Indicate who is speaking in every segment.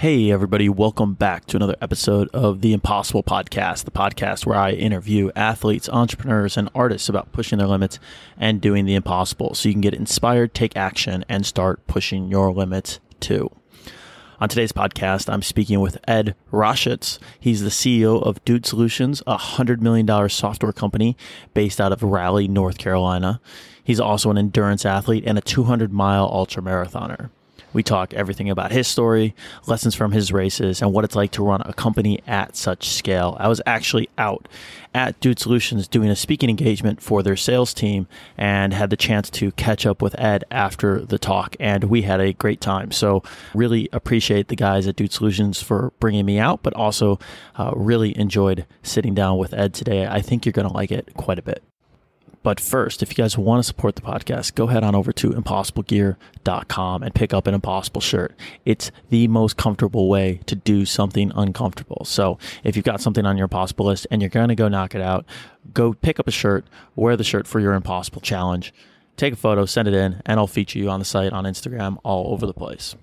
Speaker 1: Hey, everybody, welcome back to another episode of the Impossible Podcast, the podcast where I interview athletes, entrepreneurs, and artists about pushing their limits and doing the impossible so you can get inspired, take action, and start pushing your limits too. On today's podcast, I'm speaking with Ed Roshitsh. He's the CEO of Dude Solutions, a $100 million software company based out of Raleigh, North Carolina. He's also an endurance athlete and a 200 mile ultra marathoner. We talk everything about his story, lessons from his races, and what it's like to run a company at such scale. I was actually out at Dude Solutions doing a speaking engagement for their sales team and had the chance to catch up with Ed after the talk, and we had a great time. So, really appreciate the guys at Dude Solutions for bringing me out, but also uh, really enjoyed sitting down with Ed today. I think you're going to like it quite a bit. But first, if you guys want to support the podcast, go head on over to impossiblegear.com and pick up an impossible shirt. It's the most comfortable way to do something uncomfortable. So if you've got something on your impossible list and you're going to go knock it out, go pick up a shirt, wear the shirt for your impossible challenge, take a photo, send it in, and I'll feature you on the site, on Instagram, all over the place.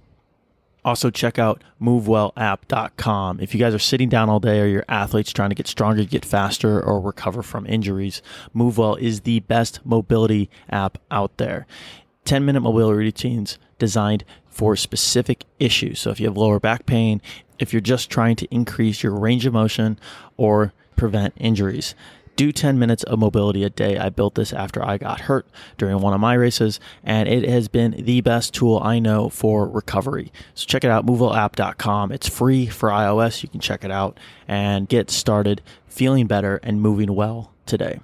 Speaker 1: Also, check out movewellapp.com. If you guys are sitting down all day or your athletes trying to get stronger, get faster, or recover from injuries, MoveWell is the best mobility app out there. 10 minute mobility routines designed for specific issues. So, if you have lower back pain, if you're just trying to increase your range of motion or prevent injuries, do 10 minutes of mobility a day. I built this after I got hurt during one of my races, and it has been the best tool I know for recovery. So check it out, movewellapp.com. It's free for iOS. You can check it out and get started feeling better and moving well today.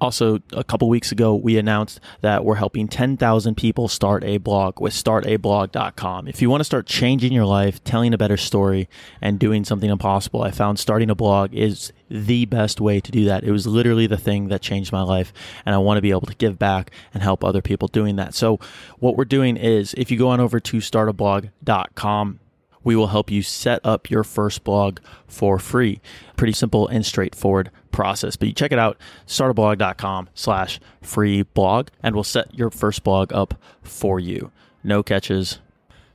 Speaker 1: Also, a couple weeks ago, we announced that we're helping 10,000 people start a blog with startablog.com. If you want to start changing your life, telling a better story, and doing something impossible, I found starting a blog is the best way to do that. It was literally the thing that changed my life, and I want to be able to give back and help other people doing that. So, what we're doing is if you go on over to startablog.com, we will help you set up your first blog for free. Pretty simple and straightforward process. But you check it out, startablog.com slash free blog, and we'll set your first blog up for you. No catches.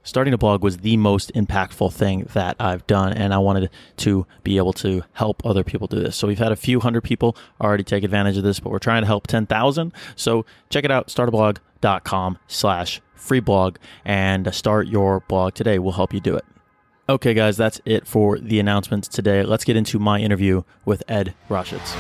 Speaker 1: Starting a blog was the most impactful thing that I've done, and I wanted to be able to help other people do this. So we've had a few hundred people already take advantage of this, but we're trying to help 10,000. So check it out, startablog.com slash free blog, and start your blog today. We'll help you do it. Okay, guys, that's it for the announcements today. Let's get into my interview with Ed Roshitsh.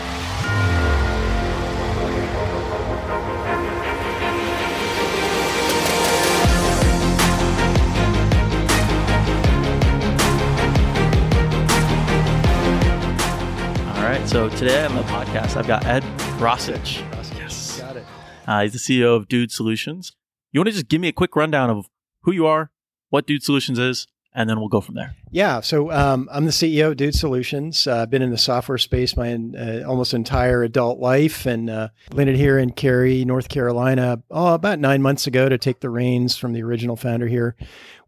Speaker 1: All right, so today on the podcast, I've got Ed Rossich.
Speaker 2: Yes. Got it.
Speaker 1: Uh, he's the CEO of Dude Solutions. You want to just give me a quick rundown of who you are, what Dude Solutions is, and then we'll go from there.
Speaker 2: Yeah. So um, I'm the CEO of Dude Solutions. Uh, I've been in the software space my uh, almost entire adult life and uh, landed here in Cary, North Carolina, oh, about nine months ago to take the reins from the original founder here.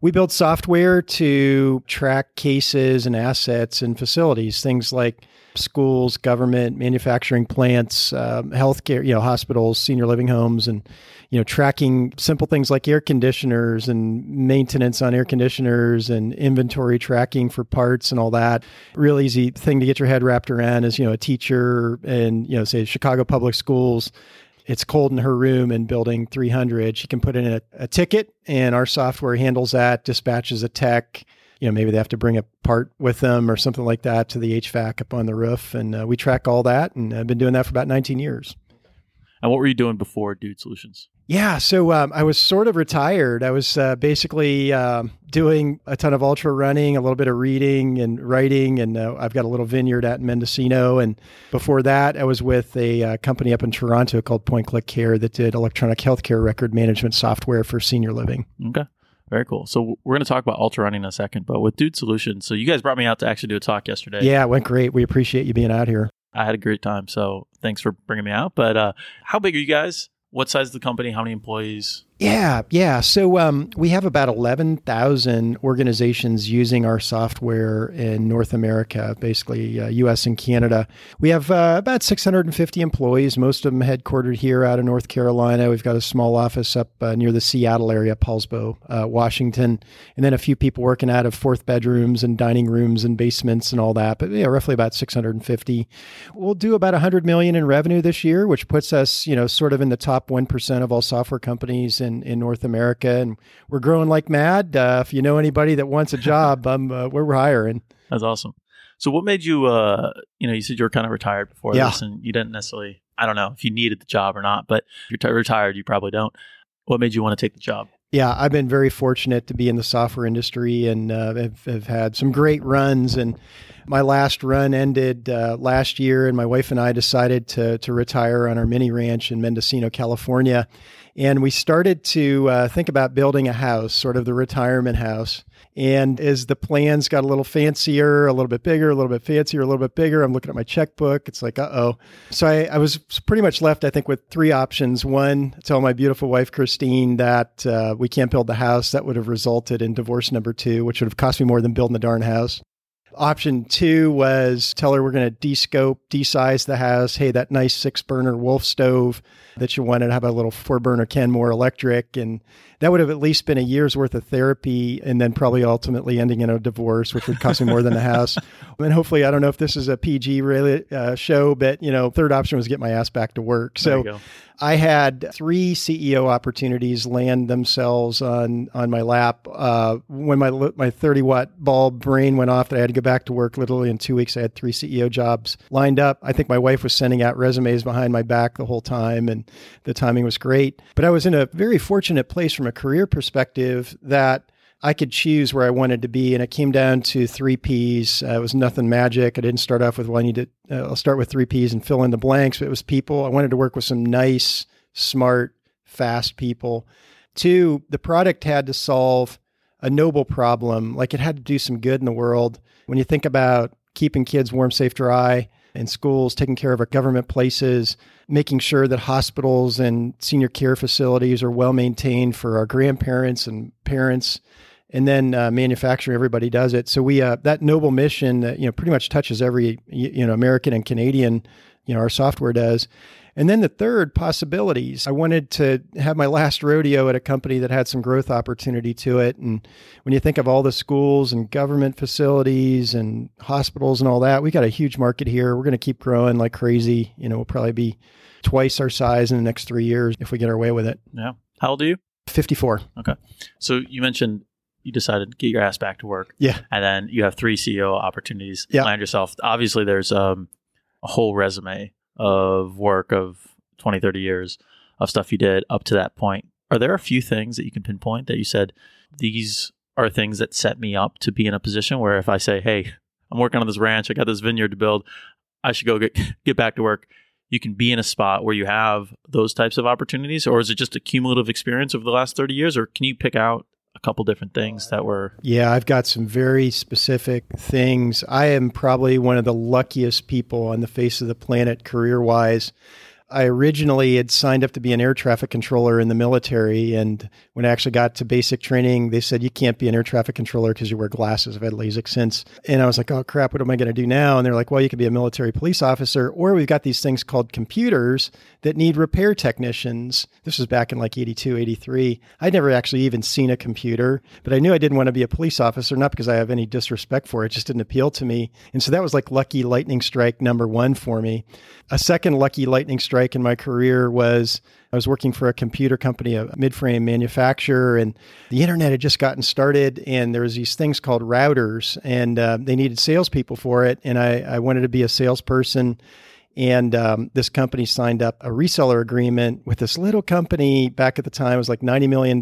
Speaker 2: We build software to track cases and assets and facilities, things like schools, government, manufacturing plants, um, healthcare, you know, hospitals, senior living homes, and you know, tracking simple things like air conditioners and maintenance on air conditioners and inventory tracking for parts and all that. Real easy thing to get your head wrapped around is, you know, a teacher in, you know, say Chicago Public Schools. It's cold in her room in building 300. She can put in a, a ticket, and our software handles that, dispatches a tech, you know, maybe they have to bring a part with them or something like that to the HVAC up on the roof. And uh, we track all that. And I've been doing that for about 19 years.
Speaker 1: And what were you doing before Dude Solutions?
Speaker 2: Yeah, so um, I was sort of retired. I was uh, basically uh, doing a ton of ultra running, a little bit of reading and writing, and uh, I've got a little vineyard at Mendocino. And before that, I was with a uh, company up in Toronto called Point Click Care that did electronic healthcare record management software for senior living.
Speaker 1: Okay. Very cool. So we're going to talk about ultra running in a second, but with Dude Solutions, so you guys brought me out to actually do a talk yesterday.
Speaker 2: Yeah, it went great. We appreciate you being out here.
Speaker 1: I had a great time. So thanks for bringing me out. But uh, how big are you guys? What size is the company? How many employees?
Speaker 2: Yeah, yeah. So um, we have about 11,000 organizations using our software in North America, basically uh, US and Canada. We have uh, about 650 employees, most of them headquartered here out of North Carolina. We've got a small office up uh, near the Seattle area, Poulsbo, uh, Washington, and then a few people working out of fourth bedrooms and dining rooms and basements and all that. But yeah, roughly about 650. We'll do about 100 million in revenue this year, which puts us, you know, sort of in the top 1% of all software companies in, in North America. And we're growing like mad. Uh, if you know anybody that wants a job, um, uh, we're hiring.
Speaker 1: That's awesome. So what made you, uh, you know, you said you were kind of retired before
Speaker 2: Yeah.
Speaker 1: this and you didn't necessarily, I don't know if you needed the job or not, but if you're t- retired, you probably don't. What made you want to take the job?
Speaker 2: Yeah, I've been very fortunate to be in the software industry and uh, have, have had some great runs. And my last run ended uh, last year, and my wife and I decided to to retire on our mini ranch in Mendocino, California. And we started to uh, think about building a house, sort of the retirement house. And as the plans got a little fancier, a little bit bigger, a little bit fancier, a little bit bigger, I'm looking at my checkbook. It's like, uh oh. So I, I was pretty much left, I think, with three options. One, tell my beautiful wife, Christine, that uh, we can't build the house. That would have resulted in divorce number two, which would have cost me more than building the darn house. Option two was tell her we're going to de-scope, de-size the house. Hey, that nice six-burner Wolf stove that you wanted have a little four-burner Kenmore electric, and that would have at least been a year's worth of therapy, and then probably ultimately ending in a divorce, which would cost me more than the house. And hopefully, I don't know if this is a PG really, uh, show, but you know, third option was get my ass back to work. So. I had three CEO opportunities land themselves on on my lap. Uh, when my my 30 watt bulb brain went off, that I had to go back to work. Literally in two weeks, I had three CEO jobs lined up. I think my wife was sending out resumes behind my back the whole time, and the timing was great. But I was in a very fortunate place from a career perspective that. I could choose where I wanted to be, and it came down to three P's. Uh, it was nothing magic. I didn't start off with, well, I need to, uh, I'll start with three P's and fill in the blanks, but it was people. I wanted to work with some nice, smart, fast people. Two, the product had to solve a noble problem. Like it had to do some good in the world. When you think about keeping kids warm, safe, dry in schools, taking care of our government places, making sure that hospitals and senior care facilities are well maintained for our grandparents and parents, and then uh, manufacturing, everybody does it. So we uh, that noble mission that you know pretty much touches every you know American and Canadian, you know our software does. And then the third possibilities. I wanted to have my last rodeo at a company that had some growth opportunity to it. And when you think of all the schools and government facilities and hospitals and all that, we got a huge market here. We're going to keep growing like crazy. You know, we'll probably be twice our size in the next three years if we get our way with it.
Speaker 1: Yeah. How old are you?
Speaker 2: 54. Okay.
Speaker 1: So you mentioned you decided to get your ass back to work.
Speaker 2: Yeah.
Speaker 1: And then you have three CEO opportunities.
Speaker 2: Yeah.
Speaker 1: Land yourself. Obviously, there's um, a whole resume of work of 20, 30 years of stuff you did up to that point. Are there a few things that you can pinpoint that you said, these are things that set me up to be in a position where if I say, hey, I'm working on this ranch, I got this vineyard to build, I should go get, get back to work. You can be in a spot where you have those types of opportunities, or is it just a cumulative experience over the last 30 years, or can you pick out couple different things that were
Speaker 2: Yeah, I've got some very specific things. I am probably one of the luckiest people on the face of the planet career wise. I originally had signed up to be an air traffic controller in the military. And when I actually got to basic training, they said, you can't be an air traffic controller because you wear glasses. I've had LASIK since. And I was like, oh, crap, what am I going to do now? And they're like, well, you could be a military police officer, or we've got these things called computers that need repair technicians. This was back in like 82, 83. I'd never actually even seen a computer, but I knew I didn't want to be a police officer, not because I have any disrespect for it, it just didn't appeal to me. And so that was like lucky lightning strike number one for me. A second lucky lightning strike in my career was I was working for a computer company, a mid-frame manufacturer, and the internet had just gotten started, and there was these things called routers, and uh, they needed salespeople for it, and I, I wanted to be a salesperson. And um, this company signed up a reseller agreement with this little company back at the time. It was like $90 million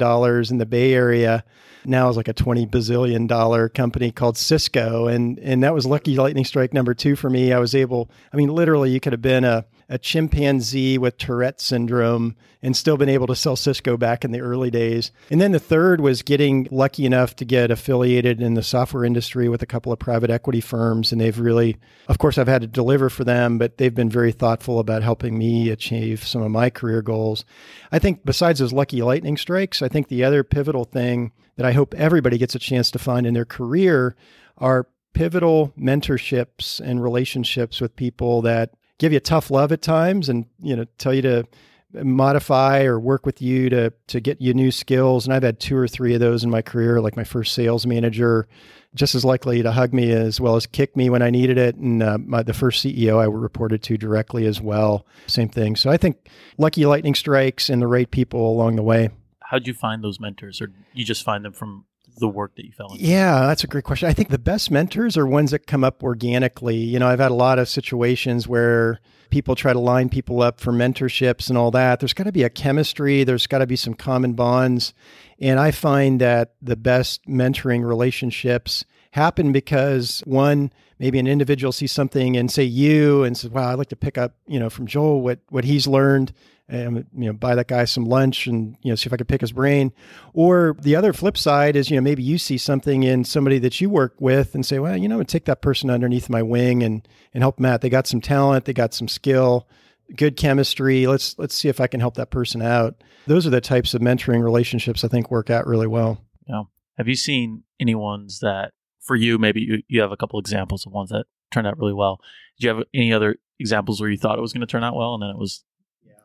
Speaker 2: in the Bay Area. Now it's like a 20 bazillion dollar company called Cisco. And, and that was lucky lightning strike number two for me. I was able, I mean, literally, you could have been a, a chimpanzee with Tourette syndrome and still been able to sell Cisco back in the early days. And then the third was getting lucky enough to get affiliated in the software industry with a couple of private equity firms. And they've really, of course, I've had to deliver for them, but they've been very thoughtful about helping me achieve some of my career goals. I think besides those lucky lightning strikes, I think the other pivotal thing that I hope everybody gets a chance to find in their career are pivotal mentorships and relationships with people that give you tough love at times and you know tell you to modify or work with you to to get you new skills. And I've had two or three of those in my career like my first sales manager just as likely to hug me as well as kick me when I needed it. And uh, my, the first CEO I reported to directly as well. Same thing. So I think lucky lightning strikes and the right people along the way.
Speaker 1: How'd you find those mentors or you just find them from the work that you fell into?
Speaker 2: Yeah, that's a great question. I think the best mentors are ones that come up organically. You know, I've had a lot of situations where people try to line people up for mentorships and all that. There's got to be a chemistry, there's got to be some common bonds. And I find that the best mentoring relationships happen because one, maybe an individual sees something and say you and says, wow, I'd like to pick up, you know, from Joel what, what he's learned and you know buy that guy some lunch and you know see if I could pick his brain. Or the other flip side is you know maybe you see something in somebody that you work with and say, well, you know, I'm take that person underneath my wing and and help them out. They got some talent, they got some skill, good chemistry. Let's let's see if I can help that person out. Those are the types of mentoring relationships I think work out really well.
Speaker 1: Yeah. Have you seen any ones that for you maybe you, you have a couple examples of ones that turned out really well? Did you have any other examples where you thought it was going to turn out well and then it was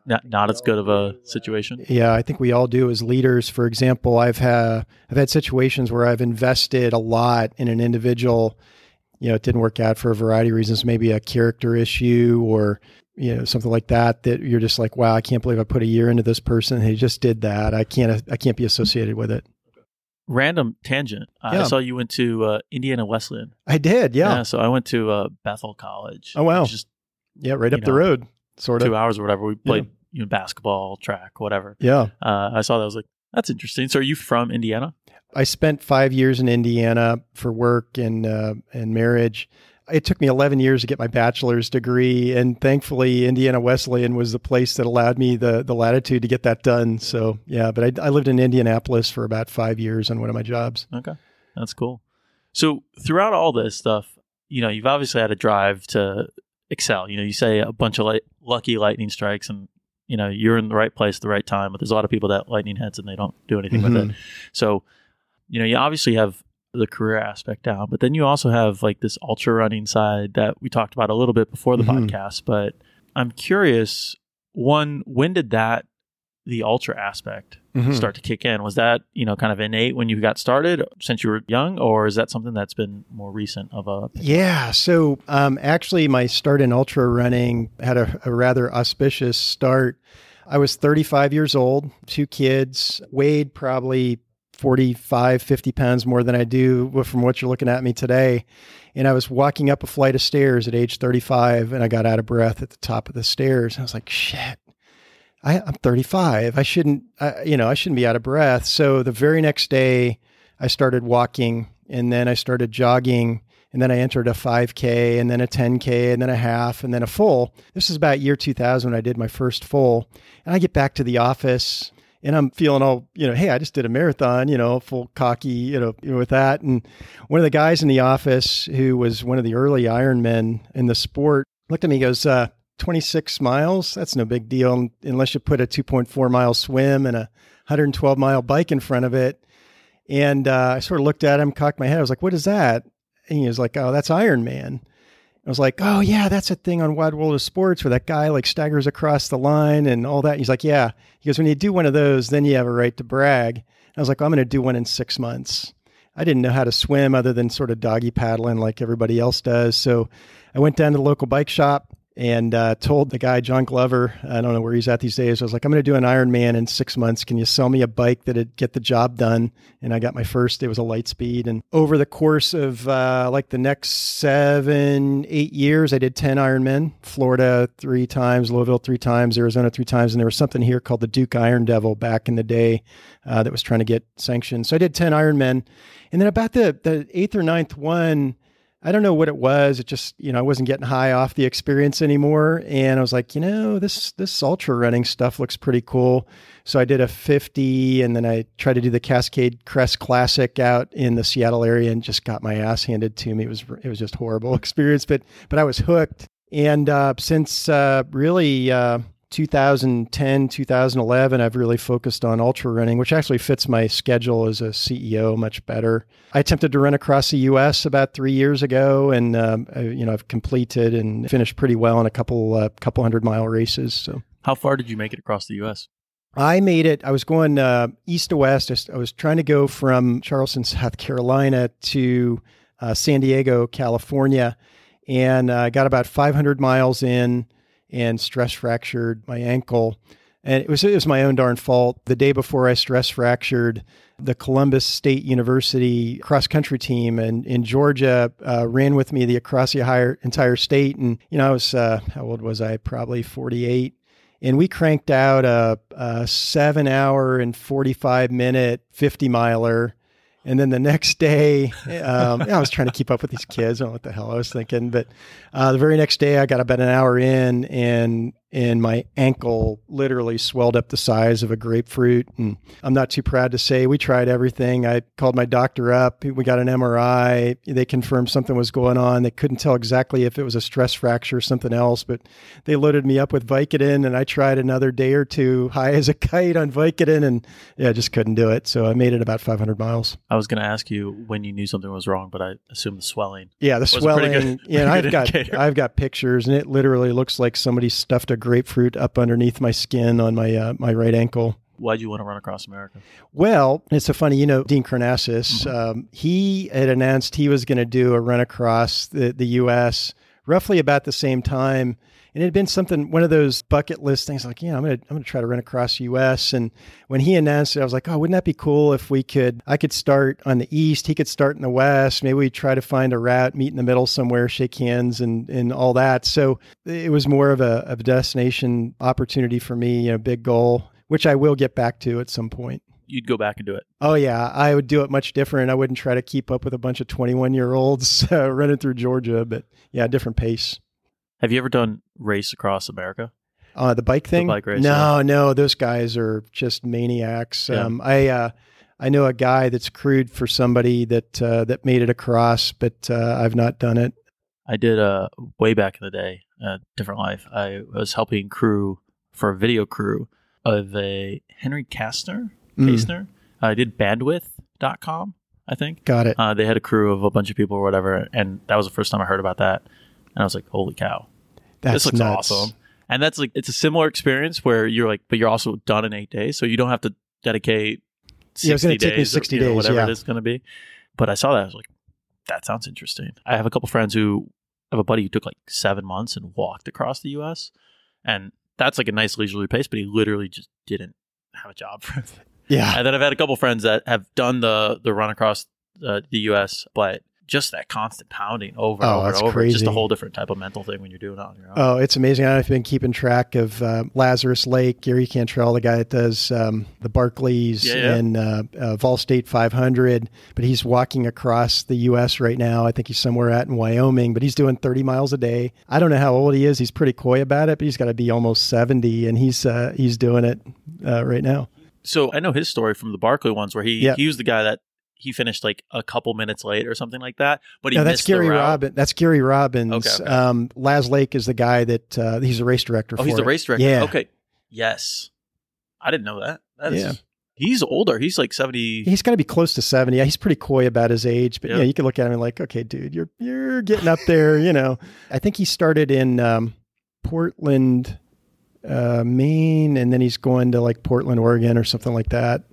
Speaker 1: not not as good of a situation.
Speaker 2: Yeah, I think we all do as leaders. For example, I've had I've had situations where I've invested a lot in an individual. You know, it didn't work out for a variety of reasons, maybe a character issue or you know something like that. That you're just like, wow, I can't believe I put a year into this person. He just did that. I can't I can't be associated with it.
Speaker 1: Random tangent. Uh, yeah. I saw you went to uh, Indiana Wesleyan.
Speaker 2: I did, yeah.
Speaker 1: yeah so I went to uh, Bethel College.
Speaker 2: Oh wow! Just yeah, right up know, the road, sort
Speaker 1: of
Speaker 2: two
Speaker 1: hours or whatever. We played yeah you know, basketball, track, whatever.
Speaker 2: Yeah.
Speaker 1: Uh, I saw that. I was like, that's interesting. So are you from Indiana?
Speaker 2: I spent five years in Indiana for work and uh, and marriage. It took me 11 years to get my bachelor's degree, and thankfully, Indiana Wesleyan was the place that allowed me the the latitude to get that done. So, yeah, but I, I lived in Indianapolis for about five years on one of my jobs.
Speaker 1: Okay, that's cool. So, throughout all this stuff, you know, you've obviously had a drive to excel. You know, you say a bunch of light, lucky lightning strikes, and you know you're in the right place at the right time but there's a lot of people that lightning hits and they don't do anything mm-hmm. with it mm-hmm. so you know you obviously have the career aspect down but then you also have like this ultra running side that we talked about a little bit before the mm-hmm. podcast but i'm curious one when did that the ultra aspect mm-hmm. start to kick in? Was that, you know, kind of innate when you got started since you were young, or is that something that's been more recent of a?
Speaker 2: Yeah. So um, actually, my start in ultra running had a, a rather auspicious start. I was 35 years old, two kids, weighed probably 45, 50 pounds more than I do from what you're looking at me today. And I was walking up a flight of stairs at age 35 and I got out of breath at the top of the stairs. I was like, shit, I, am 35. I shouldn't, I, you know, I shouldn't be out of breath. So the very next day, I started walking, and then I started jogging, and then I entered a 5K, and then a 10K, and then a half, and then a full. This is about year 2000 when I did my first full. And I get back to the office, and I'm feeling all, you know, hey, I just did a marathon, you know, full cocky, you know, with that. And one of the guys in the office who was one of the early Ironmen in the sport looked at me, goes, uh, 26 miles. That's no big deal unless you put a 2.4 mile swim and a 112 mile bike in front of it. And uh, I sort of looked at him, cocked my head. I was like, "What is that?" And he was like, "Oh, that's Iron Man." I was like, "Oh yeah, that's a thing on Wide World of Sports where that guy like staggers across the line and all that." He's like, "Yeah." He goes, "When you do one of those, then you have a right to brag." I was like, well, "I'm going to do one in six months." I didn't know how to swim other than sort of doggy paddling like everybody else does. So I went down to the local bike shop, and uh, told the guy John Glover, I don't know where he's at these days. I was like, I'm going to do an Ironman in six months. Can you sell me a bike that'd get the job done? And I got my first. It was a Litespeed, And over the course of uh, like the next seven, eight years, I did ten Ironmen. Florida three times, Louisville three times, Arizona three times, and there was something here called the Duke Iron Devil back in the day uh, that was trying to get sanctioned. So I did ten Ironmen, and then about the the eighth or ninth one. I don't know what it was. It just, you know, I wasn't getting high off the experience anymore. And I was like, you know, this this ultra running stuff looks pretty cool. So I did a 50 and then I tried to do the Cascade Crest Classic out in the Seattle area and just got my ass handed to me. It was it was just horrible experience, but but I was hooked. And uh, since uh, really uh, 2010, 2011, I've really focused on ultra running, which actually fits my schedule as a CEO much better. I attempted to run across the U.S. about three years ago, and um, I, you know I've completed and finished pretty well in a couple uh, couple hundred mile races. So,
Speaker 1: how far did you make it across the U.S.?
Speaker 2: I made it. I was going uh, east to west. I was trying to go from Charleston, South Carolina, to uh, San Diego, California, and I uh, got about 500 miles in and stress fractured my ankle. And it was it was my own darn fault. The day before I stress fractured, the Columbus State University cross country team in, in Georgia uh, ran with me the across the entire, entire state. And, you know, I was, uh, how old was I? Probably 48. And we cranked out a, a seven hour and 45 minute 50 miler and then the next day, um, I was trying to keep up with these kids. I don't know what the hell I was thinking, but uh, the very next day, I got about an hour in, and and my ankle literally swelled up the size of a grapefruit. And I'm not too proud to say we tried everything. I called my doctor up. We got an MRI. They confirmed something was going on. They couldn't tell exactly if it was a stress fracture or something else, but they loaded me up with Vicodin. And I tried another day or two high as a kite on Vicodin, and yeah, just couldn't do it. So I made it about 500 miles.
Speaker 1: I was going to ask you when you knew something was wrong, but I assume the swelling.
Speaker 2: Yeah, the swelling. Yeah, I've got I've got pictures, and it literally looks like somebody stuffed a grapefruit up underneath my skin on my uh, my right ankle.
Speaker 1: Why'd you want to run across America?
Speaker 2: Well, it's so funny. You know, Dean Karnazes, mm-hmm. um, he had announced he was going to do a run across the, the U.S. roughly about the same time and it had been something one of those bucket list things like yeah i'm gonna i'm gonna try to run across the us and when he announced it i was like oh wouldn't that be cool if we could i could start on the east he could start in the west maybe we try to find a route meet in the middle somewhere shake hands and and all that so it was more of a, of a destination opportunity for me you know big goal which i will get back to at some point
Speaker 1: you'd go back and do it.
Speaker 2: Oh yeah, I would do it much different. I wouldn't try to keep up with a bunch of 21 year olds uh, running through Georgia, but yeah, different pace.
Speaker 1: Have you ever done race across America?
Speaker 2: Uh, the bike thing?
Speaker 1: The bike race?
Speaker 2: No, yeah. no, those guys are just maniacs. Yeah. Um, I uh, I know a guy that's crewed for somebody that uh, that made it across, but uh, I've not done it.
Speaker 1: I did uh, way back in the day, a different life. I was helping crew for a video crew of a Henry Kastner. Mm. I did bandwidth.com, I think.
Speaker 2: Got it.
Speaker 1: Uh, they had a crew of a bunch of people or whatever, and that was the first time I heard about that. And I was like, holy cow. That's this looks nuts. awesome. And that's like, it's a similar experience where you're like, but you're also done in eight days. So you don't have to dedicate 60 yeah, it's
Speaker 2: going
Speaker 1: to
Speaker 2: take me 60
Speaker 1: or,
Speaker 2: days,
Speaker 1: know, whatever
Speaker 2: yeah.
Speaker 1: it is going to be. But I saw that. I was like, that sounds interesting. I have a couple friends who have a buddy who took like seven months and walked across the US. And that's like a nice leisurely pace, but he literally just didn't have a job for it.
Speaker 2: Yeah.
Speaker 1: And then I've had a couple friends that have done the the run across uh, the US, but just that constant pounding over and oh, over and over. Crazy. It's just a whole different type of mental thing when you're doing it on your own.
Speaker 2: Oh, it's amazing. I don't know if you've been keeping track of uh, Lazarus Lake, Gary Cantrell, the guy that does um, the Barkleys yeah, yeah. and uh, uh, Vol State 500, but he's walking across the U.S. right now. I think he's somewhere out in Wyoming, but he's doing 30 miles a day. I don't know how old he is. He's pretty coy about it, but he's got to be almost 70, and he's uh, he's doing it uh, right now.
Speaker 1: So I know his story from the Barkley ones, where he yep. he was the guy that he finished like a couple minutes late or something like that. But he no,
Speaker 2: that's Gary
Speaker 1: Robbins.
Speaker 2: That's Gary Robbins. Okay, okay. Um, Laz Lake is the guy that uh, he's a race director.
Speaker 1: Oh, he's
Speaker 2: it.
Speaker 1: the race director.
Speaker 2: Yeah.
Speaker 1: Okay. Yes. I didn't know that. That is, yeah. He's older. He's like seventy.
Speaker 2: He's got to be close to seventy. Yeah, he's pretty coy about his age, but yep. yeah, you can look at him and like, okay, dude, you're you're getting up there. you know, I think he started in um, Portland, uh, Maine, and then he's going to like Portland, Oregon, or something like that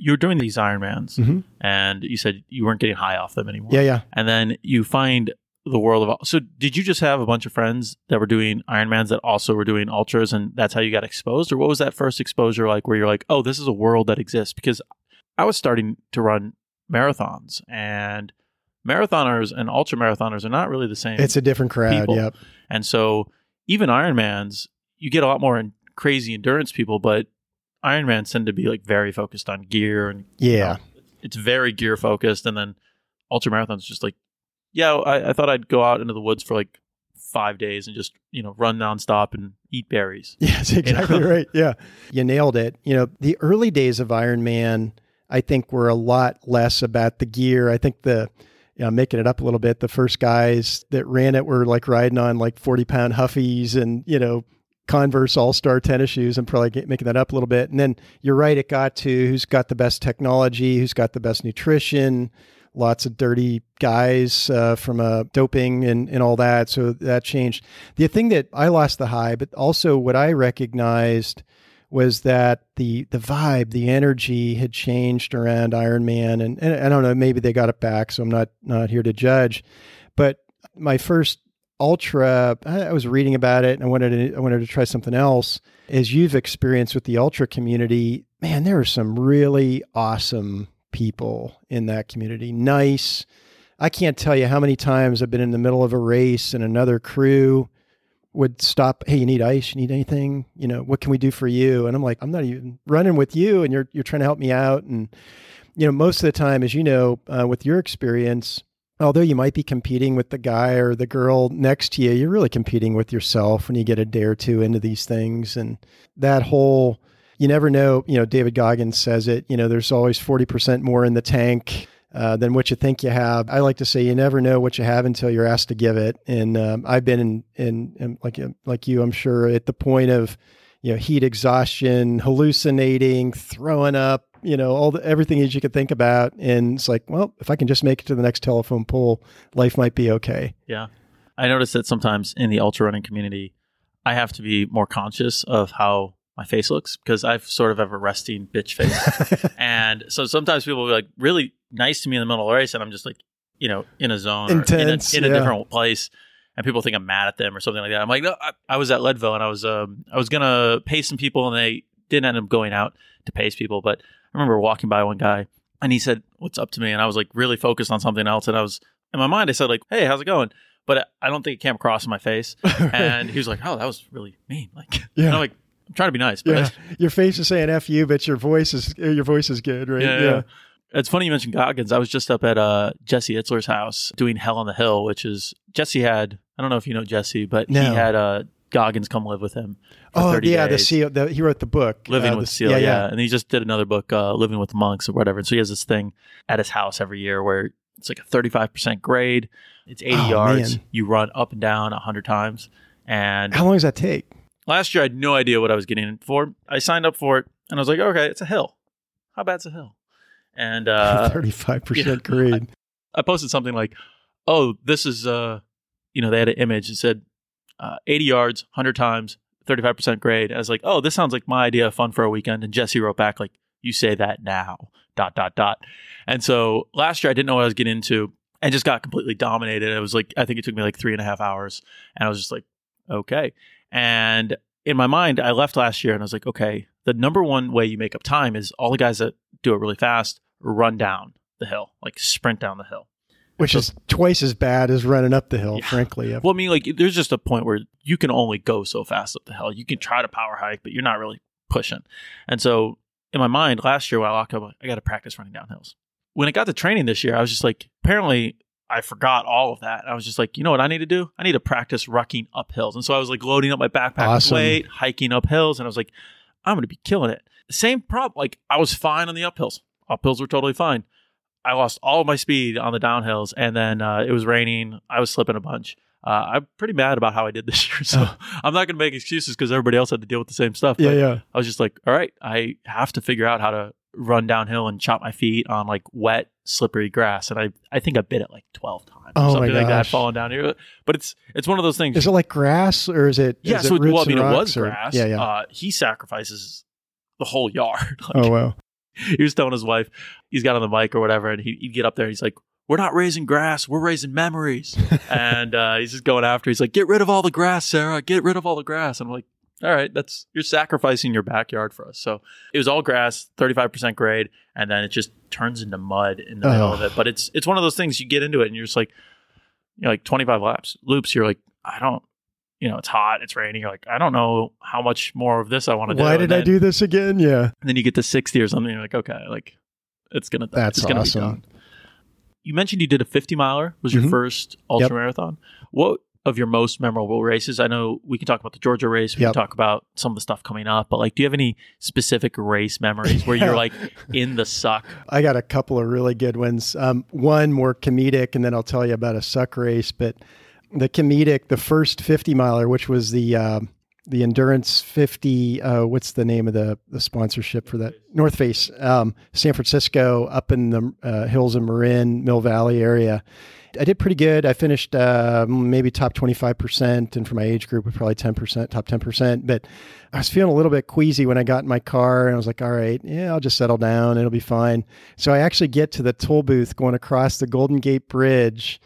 Speaker 1: you were doing these Ironmans, mm-hmm. and you said you weren't getting high off them anymore.
Speaker 2: Yeah, yeah.
Speaker 1: And then you find the world of so did you just have a bunch of friends that were doing Ironmans that also were doing ultras, and that's how you got exposed, or what was that first exposure like, where you're like, oh, this is a world that exists? Because I was starting to run marathons, and marathoners and ultra marathoners are not really the same.
Speaker 2: It's a different crowd.
Speaker 1: People.
Speaker 2: Yep.
Speaker 1: And so even Ironmans, you get a lot more crazy endurance people, but Ironmans tend to be like very focused on gear and
Speaker 2: yeah,
Speaker 1: you know, it's very gear focused, and then ultra marathons just like yeah, I, I thought I'd go out into the woods for like five days and just you know run nonstop and eat berries.
Speaker 2: Yes, exactly
Speaker 1: You know?
Speaker 2: right. Yeah, you nailed it. You know, the early days of Iron Man, I think, were a lot less about the gear. I think the you know, making it up a little bit. The first guys that ran it were like riding on like forty pound Huffys and you know Converse All Star tennis shoes. I'm probably get, making that up a little bit. And then you're right. It got to who's got the best technology, who's got the best nutrition. Lots of dirty guys uh, from uh, doping and, and all that. So that changed. The thing that I lost the high, but also what I recognized was that the the vibe, the energy had changed around Iron Man, and, and I don't know, maybe they got it back. So I'm not not here to judge, but my first ultra, I was reading about it, and I wanted to I wanted to try something else. As you've experienced with the ultra community, man, there are some really awesome people in that community. Nice. I can't tell you how many times I've been in the middle of a race and another crew would stop. Hey, you need ice? You need anything? You know, what can we do for you? And I'm like, I'm not even running with you, and you're you're trying to help me out. And you know, most of the time, as you know, uh, with your experience, although you might be competing with the guy or the girl next to you, you're really competing with yourself when you get a day or two into these things. And that whole, you never know. You know, David Goggins says it. You know, there's always forty percent more in the tank uh, than what you think you have. I like to say you never know what you have until you're asked to give it. And um, I've been in, in, in like like you, I'm sure, at the point of you know heat exhaustion, hallucinating, throwing up, you know, all the everything that you could think about. And it's like, well, if I can just make it to the next telephone pole, life might be okay.
Speaker 1: Yeah. I notice that sometimes in the ultra running community, I have to be more conscious of how my face looks because I've sort of have a resting bitch face. and so sometimes people will be like really nice to me in the middle of the race, and I'm just like, you know, in a zone
Speaker 2: Intense,
Speaker 1: in, a, in
Speaker 2: yeah.
Speaker 1: a different place. And people think I'm mad at them or something like that. I'm like, no, I, I was at Leadville and I was um, I was gonna pace some people and they didn't end up going out to pace people. But I remember walking by one guy and he said, "What's up to me?" And I was like really focused on something else. And I was in my mind, I said like, "Hey, how's it going?" But I don't think it came across in my face. And he was like, "Oh, that was really mean." Like,
Speaker 2: Yeah.
Speaker 1: I'm like, I'm trying to be nice, but
Speaker 2: yeah, your face is saying "f you," but your voice is your voice is good, right?
Speaker 1: yeah, yeah. It's funny you mentioned Goggins. I was just up at uh, Jesse Itzler's house doing Hell on the Hill, which is Jesse had. I don't know if you know Jesse, but
Speaker 2: No.
Speaker 1: he had uh, Goggins come live with him.
Speaker 2: Oh,
Speaker 1: 30
Speaker 2: yeah. The
Speaker 1: days.
Speaker 2: seal. The, he wrote the book,
Speaker 1: Living
Speaker 2: uh,
Speaker 1: with
Speaker 2: the-
Speaker 1: Seal, yeah, yeah. and he just did another book, uh, Living with Monks or whatever. And so he has this thing at his house every year where it's like a 35% grade. It's 80
Speaker 2: Oh,
Speaker 1: yards.
Speaker 2: man.
Speaker 1: You run up and down 100 times. And
Speaker 2: How long does that take?
Speaker 1: last year I had no idea what I was getting in for. I signed up for it and I was like, okay, it's a hill. How bad's a hill? And uh,
Speaker 2: Thirty-five
Speaker 1: yeah.
Speaker 2: percent grade.
Speaker 1: I posted something like, "Oh, this is uh, you know, they had an image that said uh, 80 yards, 100 times, 35% grade." I was like, "Oh, this sounds like my idea of fun for a weekend." And Jesse wrote back like, "You say that now." Dot dot dot. And so last year I didn't know what I was getting into and just got completely dominated. It was like I think it took me like three and a half hours, and I was just like, "Okay." And in my mind, I left last year and I was like, "Okay." The number one way you make up time is all the guys that do it really fast run down the hill, like sprint down the hill.
Speaker 2: Which is twice as bad as running up the hill,
Speaker 1: Yeah.
Speaker 2: frankly.
Speaker 1: Well, I mean, like, there's just a point where you can only go so fast up the hill. You can try to power hike, but you're not really pushing. And so, in my mind, last year while I locked up, I got to practice running down hills. When it got to training this year, I was just like, apparently, I forgot all of that. I was just like, you know what I need to do? I need to practice rucking up hills. And so I was like loading up my backpack with
Speaker 2: Awesome.
Speaker 1: weight, hiking up hills, and I was like, I'm going to be killing it. Same problem. Like, I was fine on the uphills. Uphills were totally fine. I lost all of my speed on the downhills, and then uh, it was raining. I was slipping a bunch. Uh, I'm pretty mad about how I did this year, so. I'm not going to make excuses because everybody else had to deal with the same stuff.
Speaker 2: yeah,
Speaker 1: but
Speaker 2: yeah.
Speaker 1: I was just like, all right, I have to figure out how to run downhill and chop my feet on like wet, slippery grass, and I I think I bit it like 12 times, or
Speaker 2: Oh, my
Speaker 1: something like that,
Speaker 2: gosh.
Speaker 1: falling down here. But it's it's one of those things.
Speaker 2: Is it like grass or is it?
Speaker 1: yeah,
Speaker 2: is
Speaker 1: so
Speaker 2: it
Speaker 1: well, I mean,
Speaker 2: and
Speaker 1: it was
Speaker 2: rocks or-
Speaker 1: grass.
Speaker 2: Yeah, yeah.
Speaker 1: Uh, he sacrifices the whole yard. Like,
Speaker 2: oh wow.
Speaker 1: he was telling his wife he's got on the mic or whatever, and he, he'd get up there. and He's like, "We're not raising grass, we're raising memories." and uh, he's just going after. He's like, "Get rid of all the grass, Sarah. Get rid of all the grass." And I'm like, "All right, that's you're sacrificing your backyard for us." So it was all grass, 35 percent grade, and then it just turns into mud in the middle of it. But it's it's one of those things you get into it, and you're just like, you know, like 25 laps loops. You're like, I don't. You know, it's hot, it's raining. You're like, I don't know how much more of this I want to do.
Speaker 2: Why did I do this again? Yeah,
Speaker 1: and then you get to 60 or something you're like okay like it's gonna
Speaker 2: that's
Speaker 1: it's gonna
Speaker 2: awesome.
Speaker 1: be done You mentioned you did a 50 miler, was your
Speaker 2: Mhm.
Speaker 1: first ultra marathon. What of your most memorable races? I know we can talk about the Georgia race, we
Speaker 2: Yep.
Speaker 1: can talk about some of the stuff coming up, but like, do you have any specific race memories where you're like in the suck?
Speaker 2: I got a couple of really good ones. Um, one more comedic, and then I'll tell you about a suck race. But the comedic, the first 50 miler, which was the uh, the endurance 50. Uh, what's the name of the the sponsorship for that? North Face, um, San Francisco, up in the uh, hills of Marin, Mill Valley area. I did pretty good. I finished uh, maybe top 25%, and for my age group, was probably 10%, top 10%. But I was feeling a little bit queasy when I got in my car, and I was like, all right, yeah, I'll just settle down. It'll be fine. So I actually get to the toll booth going across the Golden Gate Bridge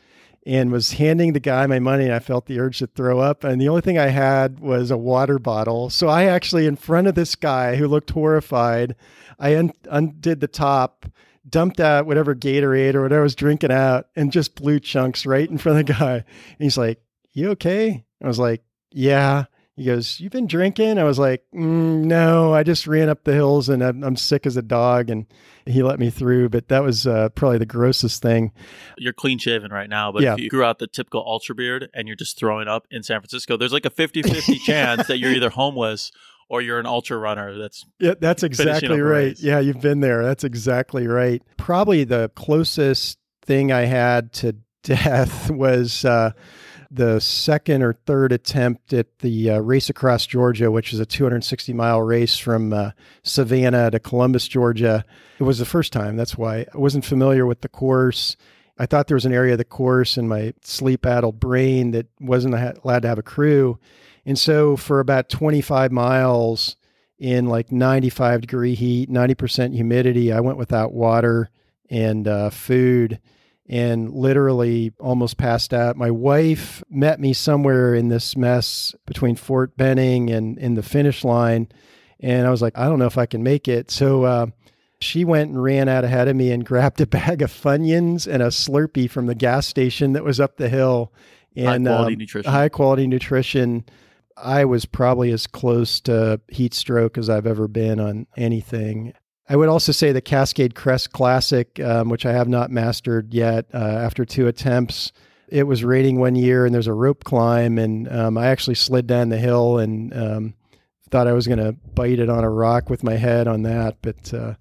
Speaker 2: and was handing the guy my money and I felt the urge to throw up and the only thing I had was a water bottle. So I actually in front of this guy who looked horrified, I un- undid the top, dumped out whatever Gatorade or whatever I was drinking out and just blew chunks right in front of the guy. And he's like, "You okay?" I was like, "Yeah." He goes, "You've been drinking?" I was like, mm, "No, I just ran up the hills and I'm, I'm sick as a dog." And he let me through, but that was uh, probably the grossest thing.
Speaker 1: You're clean shaven right now, but
Speaker 2: Yeah.
Speaker 1: if you grew out the typical ultra beard and you're just throwing up in San Francisco, there's like a 50 50 chance that you're either homeless or you're an ultra runner. That's
Speaker 2: Yeah, that's exactly right. Yeah, you've been there. That's exactly right. Probably the closest thing I had to death was uh, the second or third attempt at the uh, race across Georgia, which is a 260 mile race from uh, Savannah to Columbus, Georgia. It was the first time. That's why I wasn't familiar with the course. I thought there was an area of the course in my sleep addled brain that wasn't allowed to have a crew. And so for about 25 miles in like 95 degree heat, 90% humidity, I went without water and uh, food and literally almost passed out. My wife met me somewhere in this mess between Fort Benning and in the finish line. And I was like, I don't know if I can make it. So uh, she went and ran out ahead of me and grabbed a bag of Funyuns and a Slurpee from the gas station that was up the hill. And
Speaker 1: high quality
Speaker 2: um,
Speaker 1: nutrition.
Speaker 2: High quality nutrition. I was probably as close to heat stroke as I've ever been on anything. I would also say the Cascade Crest Classic, um, which I have not mastered yet uh, after two attempts. It was raining one year and there's a rope climb, and um, I actually slid down the hill and um, thought I was going to bite it on a rock with my head on that. But uh,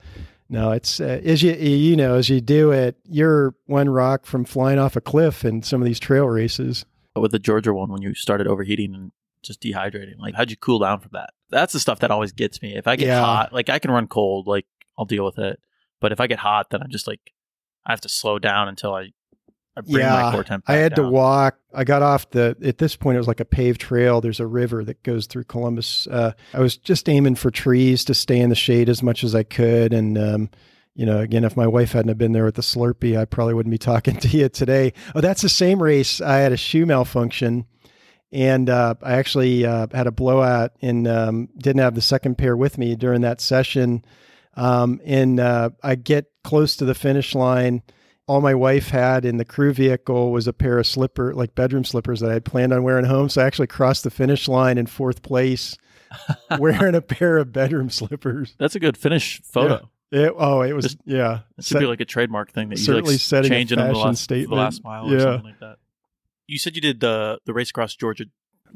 Speaker 2: no, it's uh, as you you know as you do it, you're one rock from flying off a cliff in some of these trail races.
Speaker 1: But with the Georgia one when you started overheating and just dehydrating? Like, how'd you cool down from that? That's the stuff that always gets me. If I get
Speaker 2: Yeah.
Speaker 1: hot, like I can run cold, like I'll deal with it. But if I get hot, then I'm just like, I have to slow down until I, I bring my core temp.
Speaker 2: I had to walk. I got off the. At this point, it was like a paved trail. There's a river that goes through Columbus. Uh, I was just aiming for trees to stay in the shade as much as I could, and um, you know, again, if my wife hadn't have been there with the Slurpee, I probably wouldn't be talking to you today. Oh, that's the same race. I had a shoe malfunction, and uh, I actually uh, had a blowout and um, didn't have the second pair with me during that session. Um, and uh, I get close to the finish line. All my wife had in the crew vehicle was a pair of slipper, like bedroom slippers that I had planned on wearing home. So I actually crossed the finish line in fourth place, wearing a pair of bedroom slippers.
Speaker 1: That's a good finish photo.
Speaker 2: It, oh, it was
Speaker 1: Just-
Speaker 2: yeah.
Speaker 1: It should be like a trademark thing that you
Speaker 2: certainly
Speaker 1: like
Speaker 2: setting a
Speaker 1: changing them the
Speaker 2: fashion
Speaker 1: last, the last mile or
Speaker 2: Yeah.
Speaker 1: something like that. You said you did the the race across Georgia.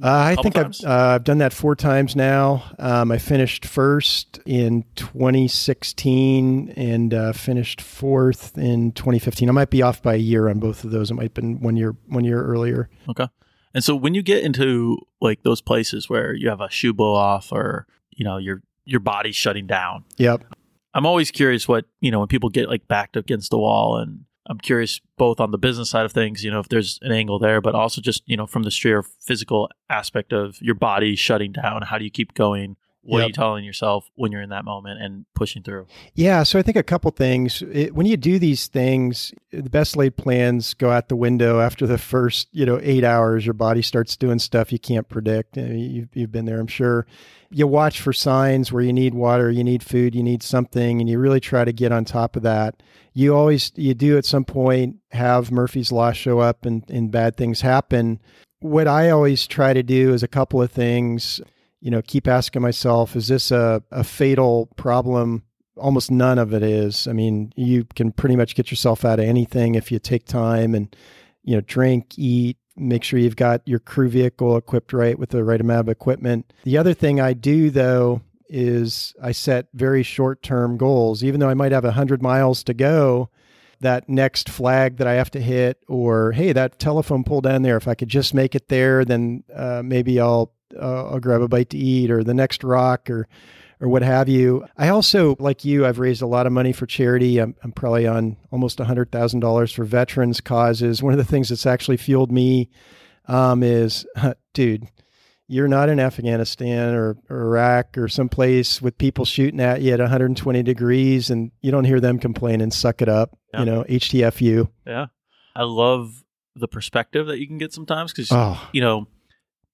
Speaker 2: Uh, I think I've uh, I've done that four times now. Um, I finished first in 2016 and uh, finished fourth in 2015. I might be off by a year on both of those. It might have been one year one year earlier.
Speaker 1: Okay. And so when you get into like those places where you have a shoe blow off or you know your your body's shutting down,
Speaker 2: Yep.
Speaker 1: I'm always curious what you know when people get like backed against the wall, and I'm curious both on the business side of things, you know, if there's an angle there, but also just you know from the sheer physical aspect of your body shutting down. How do you keep going? What are you telling yourself when you're in that moment and pushing through?
Speaker 2: Yeah, so I think a couple things. It, when you do these things, the best laid plans go out the window after the first, you know, eight hours. Your body starts doing stuff you can't predict. I mean, You've, you've been there, I'm sure. You watch for signs where you need water, you need food, you need something, and you really try to get on top of that. You always, you do at some point have Murphy's Law show up and, and bad things happen. What I always try to do is a couple of things you know, keep asking myself, is this a, a fatal problem almost none of it is. I mean, you can pretty much get yourself out of anything if you take time and, you know, drink, eat, make sure you've got your crew vehicle equipped right with the right amount of equipment. The other thing I do though is I set very short term goals. Even though I might have 100 miles to go, that next flag that I have to hit, or hey, that telephone pole down there, if I could just make it there, then uh, maybe I'll uh, I'll grab a bite to eat, or the next rock, or or what have you. I also, like you, I've raised a lot of money for charity. I'm, I'm probably on almost $100,000 for veterans causes. One of the things that's actually fueled me um, is, dude, you're not in Afghanistan or, or Iraq or someplace with people shooting at you at 120 degrees and you don't hear them complain and suck it up.
Speaker 1: Yeah.
Speaker 2: You know, HTFU.
Speaker 1: Yeah. I love the perspective that you can get sometimes because,
Speaker 2: Oh,
Speaker 1: you know,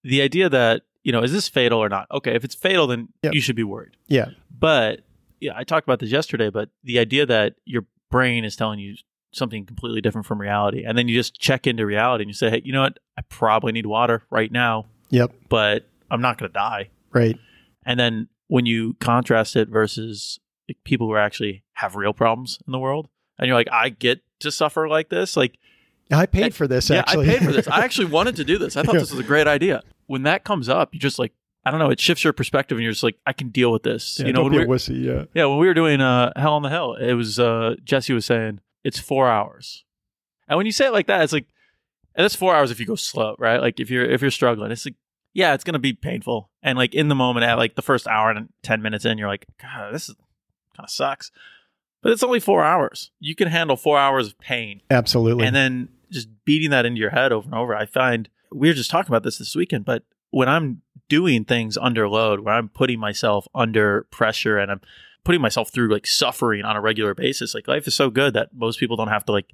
Speaker 1: the idea that, you know, is this fatal or not? Okay. If it's fatal, then
Speaker 2: Yep.
Speaker 1: you should be worried.
Speaker 2: yeah.
Speaker 1: But yeah, I talked about this yesterday, but the idea that your brain is telling you something completely different from reality. And then you just check into reality and you say, hey, you know what? I probably need water right now,
Speaker 2: Yep.
Speaker 1: but I'm not going to die.
Speaker 2: Right.
Speaker 1: And then when you contrast it versus people who actually have real problems in the world, and you're like, I get to suffer like this. Like,
Speaker 2: I paid for this
Speaker 1: yeah,
Speaker 2: actually.
Speaker 1: I paid for this. I actually wanted to do this. I thought
Speaker 2: Yeah.
Speaker 1: this was a great idea. When that comes up, you just like, I don't know, it shifts your perspective, and you're just like, I can deal with this.
Speaker 2: Yeah,
Speaker 1: you know, when we're,
Speaker 2: wussy. Yeah.
Speaker 1: yeah, when we were doing uh, Hell on the Hill, it was uh, Jesse was saying it's four hours, and when you say it like that, it's like, and that's four hours if you go slow, right? Like if you're if you're struggling, it's like, yeah, it's gonna be painful, and like in the moment, at like the first hour and ten minutes in, you're like, God, this is kind of sucks, but it's only four hours. You can handle four hours of pain,
Speaker 2: Absolutely.
Speaker 1: and then just beating that into your head over and over. I find we were just talking about this this weekend, but when I'm doing things under load, where I'm putting myself under pressure and I'm putting myself through like suffering on a regular basis, like life is so good that most people don't have to like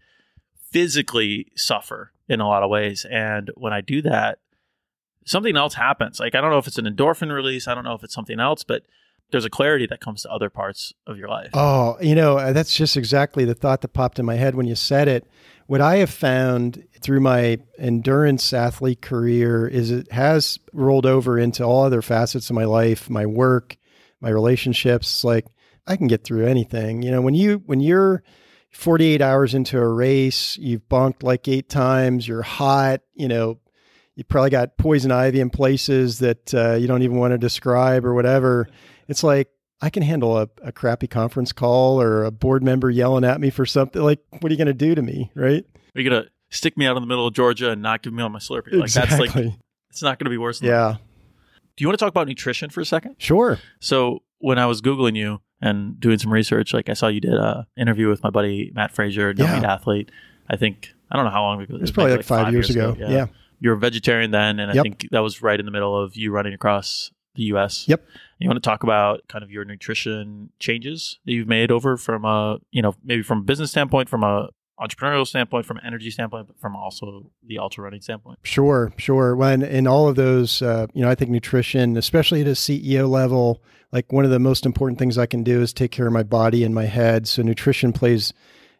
Speaker 1: physically suffer in a lot of ways. And when I do that, something else happens. Like I don't know if it's an endorphin release, I don't know if it's something else, but there's a clarity that comes to other parts of your life.
Speaker 2: Oh, you know, uh, that's just exactly the thought that popped in my head when you said it. What I have found through my endurance athlete career is it has rolled over into all other facets of my life, my work, my relationships. Like I can get through anything. You know, when you when you're 48 hours into a race, you've bunked like eight times, you're hot, you know, you probably got poison ivy in places that uh, you don't even want to describe or whatever. It's like I can handle a, a crappy conference call or a board member yelling at me for something. Like, what are you going to do to me, right?
Speaker 1: Are you gonna stick me out in the middle of Georgia and not give me all my Slurpee? Like that's like it's not gonna be worse. Than that.
Speaker 2: yeah,
Speaker 1: Do you want to talk about nutrition for a second?
Speaker 2: sure.
Speaker 1: So when I was googling you and doing some research, like I saw you did a interview with my buddy Matt Frazier, no
Speaker 2: Yeah.
Speaker 1: athlete. I think I don't know how long ago.
Speaker 2: It was probably like five, years, ago. Yeah.
Speaker 1: you were a vegetarian then, and I
Speaker 2: Yep.
Speaker 1: think that was right in the middle of you running across the U.S.
Speaker 2: Yep.
Speaker 1: You want to talk about kind of your nutrition changes that you've made over from a you know maybe from a business standpoint, from a entrepreneurial standpoint, from an energy standpoint, but from also the ultra running standpoint.
Speaker 2: Sure, sure. When in all of those, uh, you know, I think nutrition, especially at a CEO level, like one of the most important things I can do is take care of my body and my head. So nutrition plays,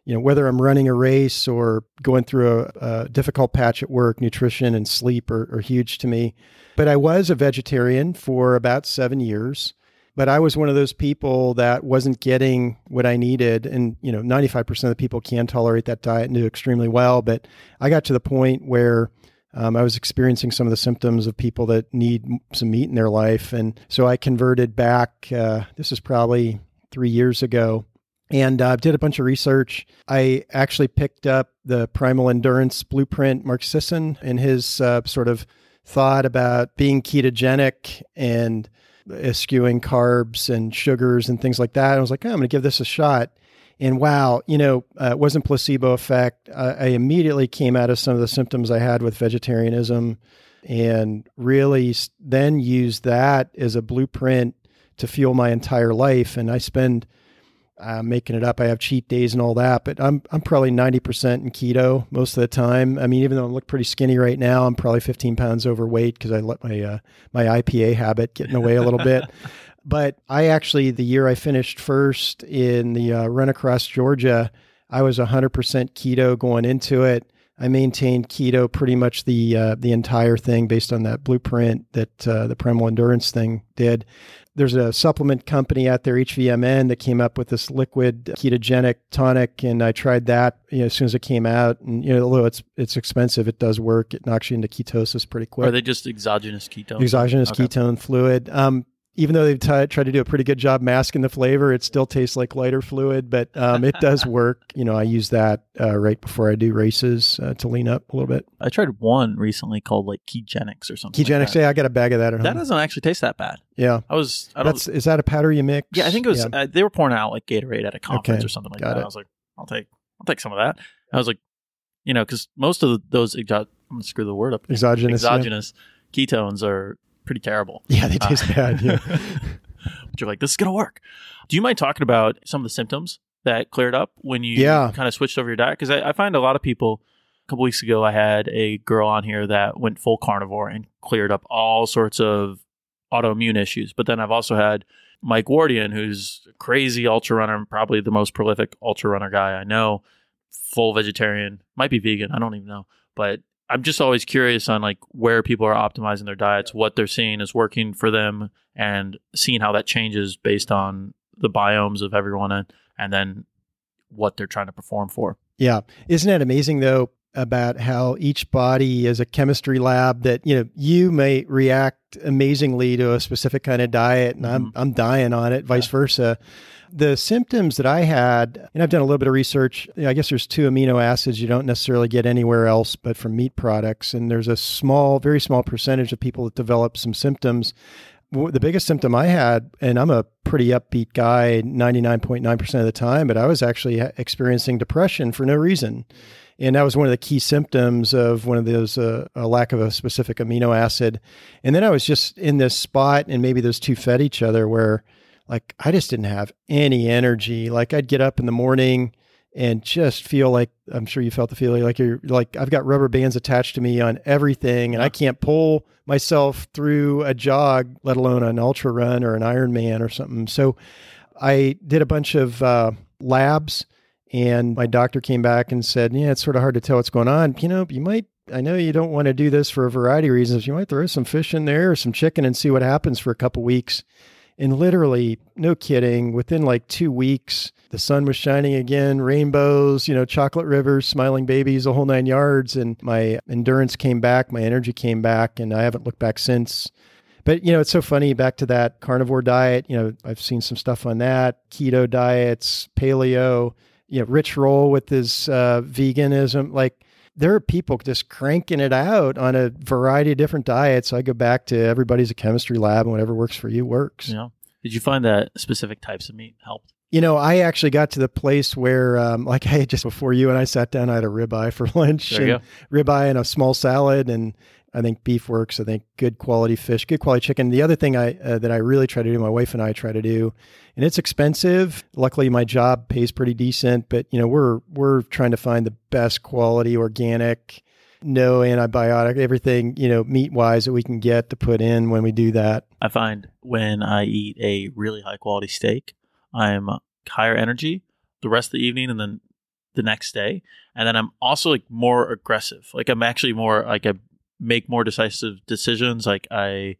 Speaker 2: you know, whether I'm running a race or going through a, a difficult patch at work, nutrition and sleep are, are huge to me. But I was a vegetarian for about seven years. But I was one of those people that wasn't getting what I needed. And, you know, 95% of the people can tolerate that diet and do extremely well. But I got to the point where um, I was experiencing some of the symptoms of people that need some meat in their life. And so I converted back. Uh, this is probably three years ago and uh, did a bunch of research. I actually picked up the Primal Endurance Blueprint, Mark Sisson, and his uh, sort of thought about being ketogenic and eschewing carbs and sugars and things like that. I was like, oh, I'm going to give this a shot. And wow, you know, uh, it wasn't placebo effect. I, I immediately came out of some of the symptoms I had with vegetarianism and really then used that as a blueprint to fuel my entire life. And I spend uh, making it up. I have cheat days and all that, but I'm I'm probably ninety percent in keto most of the time. I mean, even though I look pretty skinny right now, I'm probably fifteen pounds overweight because I let my uh, my IPA habit get in the way a little bit. But I actually, the year I finished first in the uh, run across Georgia, I was 100% keto going into it. I maintained keto pretty much the uh, the entire thing based on that blueprint that uh, the Primal Endurance thing did. There's a supplement company out there, HVMN, that came up with this liquid ketogenic tonic, and I tried that you know, as soon as it came out. And you know, although it's it's expensive, it does work. It knocks you into ketosis pretty quick.
Speaker 1: Are they just exogenous ketone?
Speaker 2: Exogenous
Speaker 1: Okay.
Speaker 2: ketone fluid. Um, even though they've t- tried to do a pretty good job masking the flavor, it still tastes like lighter fluid, but um, it does work. You know, I use that uh, right before I do races uh, to lean up a little bit.
Speaker 1: I tried one recently called like Ketogenics or something. like that.
Speaker 2: yeah, I got a bag of that at home.
Speaker 1: That doesn't actually taste that bad.
Speaker 2: yeah,
Speaker 1: I was. I don't.
Speaker 2: that's is that a powder you mix?
Speaker 1: Yeah, I think it was.
Speaker 2: Yeah.
Speaker 1: Uh, they were pouring out like Gatorade at a conference
Speaker 2: Okay,
Speaker 1: or something like that.
Speaker 2: it.
Speaker 1: I was like, I'll take, I'll take some of that. I was like, you know, because most of the, those exo- I'm gonna screw the word up.
Speaker 2: exogenous. yeah.
Speaker 1: Exogenous ketones are pretty terrible.
Speaker 2: Yeah, they taste
Speaker 1: Uh,
Speaker 2: bad. Yeah.
Speaker 1: but you're like, this is gonna work. Do you mind talking about some of the symptoms that cleared up when you
Speaker 2: Yeah.
Speaker 1: kind of switched over your diet? Because I, I find a lot of people. A couple weeks ago, I had a girl on here that went full carnivore and cleared up all sorts of autoimmune issues. But then I've also had Mike Wardian, who's a crazy ultra runner, probably the most prolific ultra runner guy I know, full vegetarian, might be vegan, I don't even know. But I'm just always curious on like where people are optimizing their diets, what they're seeing is working for them, and seeing how that changes based on the biomes of everyone and, and then what they're trying to perform for.
Speaker 2: Yeah. Isn't that amazing though about how each body is a chemistry lab that, you know, you may react amazingly to a specific kind of diet and I'm mm-hmm. I'm dying on it, vice versa. The symptoms that I had, and I've done a little bit of research, I guess there's two amino acids you don't necessarily get anywhere else but from meat products and there's a small, very small percentage of people that develop some symptoms the biggest symptom I had, and I'm a pretty upbeat guy 99.9% of the time, but I was actually experiencing depression for no reason. And that was one of the key symptoms of one of those, uh, a lack of a specific amino acid. And then I was just in this spot, and maybe those two fed each other where like I just didn't have any energy. Like I'd get up in the morning and just feel like I'm sure you felt the feeling like you're like I've got rubber bands attached to me on everything and I can't pull myself through a jog, let alone an ultra run or an Ironman or something. So I did a bunch of uh, labs and my doctor came back and said, Yeah, it's sort of hard to tell what's going on. You know, you might I know you don't want to do this for a variety of reasons. You might throw some fish in there or some chicken and see what happens for a couple weeks. And literally, no kidding, within like two weeks, the sun was shining again, rainbows, you know, chocolate rivers, smiling babies, the whole nine yards. And my endurance came back, my energy came back, and I haven't looked back since. But, you know, it's so funny back to that carnivore diet. You know, I've seen some stuff on that, keto diets, paleo, you know, Rich Roll with his uh, veganism. Like, there are people just cranking it out on a variety of different diets. I go back to everybody's a chemistry lab, and whatever works for you works.
Speaker 1: Know, did you find that specific types of meat helped?
Speaker 2: You know, I actually got to the place where, um, like, I had just before you and I sat down, I had a ribeye for lunch, and ribeye and a small salad, and I think beef works. I think good quality fish, good quality chicken. The other thing I uh, that I really try to do, my wife and I try to do, and it's expensive. Luckily, my job pays pretty decent, but you know, we're we're trying to find the best quality, organic, no antibiotic, everything you know, meat wise that we can get to put in when we do that.
Speaker 1: I find when I eat a really high quality steak, I'm higher energy the rest of the evening and then the next day. And then I'm also like more aggressive. Like I'm actually more like I make more decisive decisions. Like I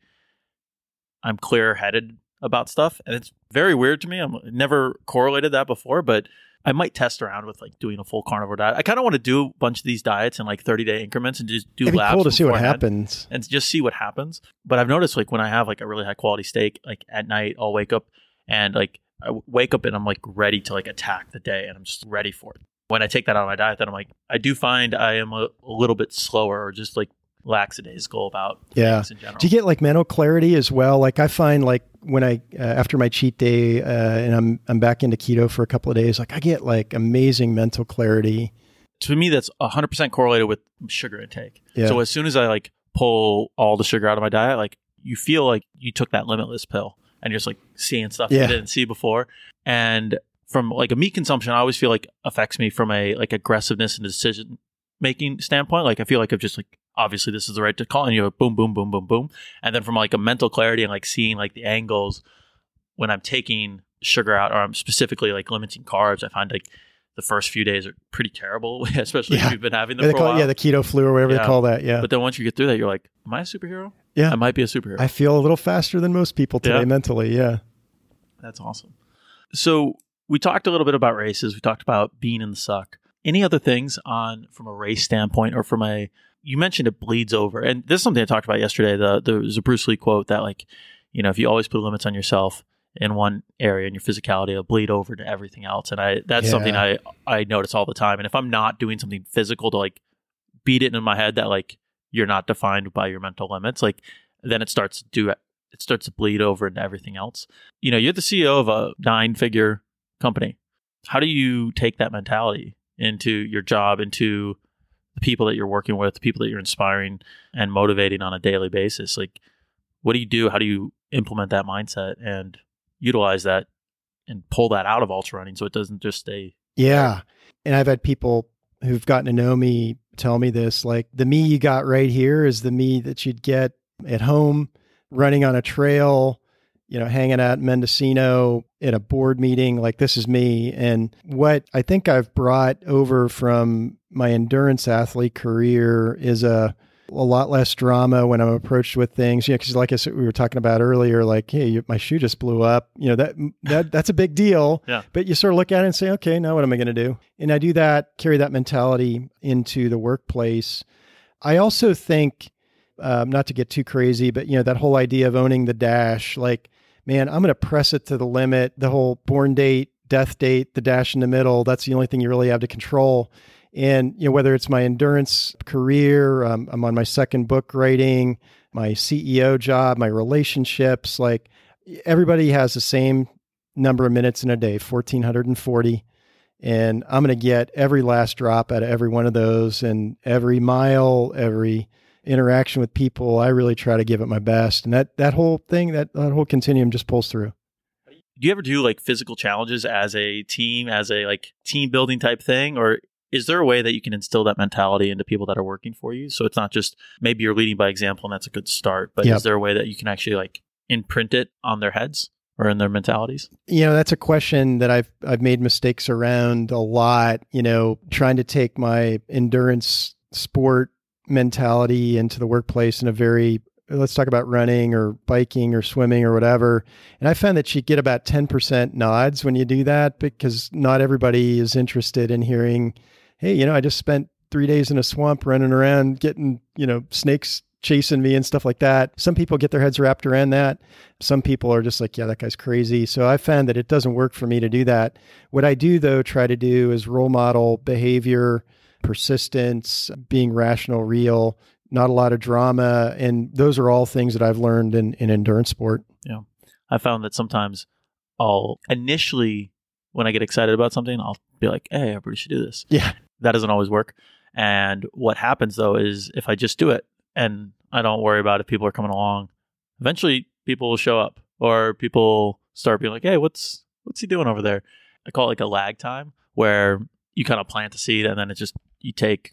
Speaker 1: I'm clear headed about stuff. And it's very weird to me. I'm never correlated that before, but I might test around with like doing a full carnivore diet. I kind of want to do a bunch of these diets in like 30 day increments and just do
Speaker 2: It'd
Speaker 1: labs
Speaker 2: cool to see what happens.
Speaker 1: and just see what happens. But I've noticed like when I have like a really high quality steak, like at night, I'll wake up and like I wake up and I'm like ready to like attack the day and I'm just ready for it. When I take that out of my diet, then I'm like, I do find I am a, a little bit slower or just like lackadaisical about
Speaker 2: Yeah.
Speaker 1: things in general.
Speaker 2: Do you get like mental clarity as well? Like I find like when I uh, after my cheat day uh, and I'm I'm back into keto for a couple of days, like I get like amazing mental clarity.
Speaker 1: to me, that's 100% correlated with sugar intake.
Speaker 2: Yeah.
Speaker 1: So as soon as I like pull all the sugar out of my diet, like you feel like you took that limitless pill and you're just like seeing stuff
Speaker 2: Yeah.
Speaker 1: you didn't see before. And from like a meat consumption, I always feel like affects me from a like aggressiveness and decision making standpoint. Like I feel like I've just like obviously this is the right to call and you know boom boom boom boom boom. And then from like a mental clarity and like seeing like the angles when I'm taking sugar out or I'm specifically like limiting carbs, I find like the first few days are pretty terrible, especially
Speaker 2: Yeah.
Speaker 1: if you've been having them
Speaker 2: Yeah,
Speaker 1: for a
Speaker 2: call it, yeah, the keto flu or whatever
Speaker 1: Yeah.
Speaker 2: they call that. Yeah.
Speaker 1: but then once you get through that, you're like, am I a superhero?
Speaker 2: Yeah.
Speaker 1: I might be a superhero.
Speaker 2: I feel a little faster than most people today
Speaker 1: Yeah.
Speaker 2: mentally. Yeah.
Speaker 1: That's awesome. So we talked a little bit about races. We talked about being in the suck. Any other things on from a race standpoint or from a you mentioned it bleeds over. And this is something I talked about yesterday. The there was a Bruce Lee quote that like, you know, if you always put limits on yourself in one area in your physicality, it'll bleed over to everything else. And I that's
Speaker 2: Yeah.
Speaker 1: something I I notice all the time. And if I'm not doing something physical to like beat it in my head that like you're not defined by your mental limits, like then it starts to do it starts to bleed over into everything else. You know, you're the CEO of a nine figure company. How do you take that mentality into your job, into the people that you're working with, the people that you're inspiring and motivating on a daily basis? Like, what do you do? How do you implement that mindset and utilize that and pull that out of ultra running so it doesn't just stay?
Speaker 2: Yeah. And I've had people who've gotten to know me tell me this like, the me you got right here is the me that you'd get at home running on a trail, you know, hanging out in Mendocino at a board meeting. Like, this is me. And what I think I've brought over from my endurance athlete career is a, a lot less drama when I'm approached with things. Yeah, because like I said, we were talking about earlier, like, hey, you, my shoe just blew up. You know that that that's a big deal.
Speaker 1: Yeah.
Speaker 2: But you sort of look at it and say, okay, now what am I going to do? And I do that, carry that mentality into the workplace. I also think, um, not to get too crazy, but you know that whole idea of owning the dash, like, man, I'm going to press it to the limit. The whole born date, death date, the dash in the middle. That's the only thing you really have to control. And you know whether it's my endurance career, um, I'm on my second book writing, my CEO job, my relationships. Like everybody has the same number of minutes in a day, 1440. And I'm going to get every last drop out of every one of those and every mile, every interaction with people. I really try to give it my best. And that, that whole thing, that, that whole continuum just pulls through.
Speaker 1: Do you ever do like physical challenges as a team, as a like team building type thing? Or is there a way that you can instill that mentality into people that are working for you? So it's not just maybe you're leading by example and that's a good start, but
Speaker 2: Yep.
Speaker 1: is there a way that you can actually like imprint it on their heads or in their mentalities?
Speaker 2: You know, that's a question that I've I've made mistakes around a lot, you know, trying to take my endurance sport mentality into the workplace in a very let's talk about running or biking or swimming or whatever. And I found that you get about 10% nods when you do that because not everybody is interested in hearing, hey, you know, I just spent 3 days in a swamp running around getting, you know, snakes chasing me and stuff like that. Some people get their heads wrapped around that. Some people are just like, yeah, that guy's crazy. So I found that it doesn't work for me to do that. What I do though try to do is role model behavior, persistence, being rational, real, not a lot of drama, and those are all things that I've learned in in endurance sport. Yeah.
Speaker 1: I found that sometimes I'll initially, when I get excited about something, I'll be like, hey, everybody should do this.
Speaker 2: Yeah.
Speaker 1: That doesn't always work. And what happens though is if I just do it and I don't worry about if people are coming along, eventually people will show up or people start being like, hey, what's what's he doing over there? I call it like a lag time where you kind of plant the seed and then it just you take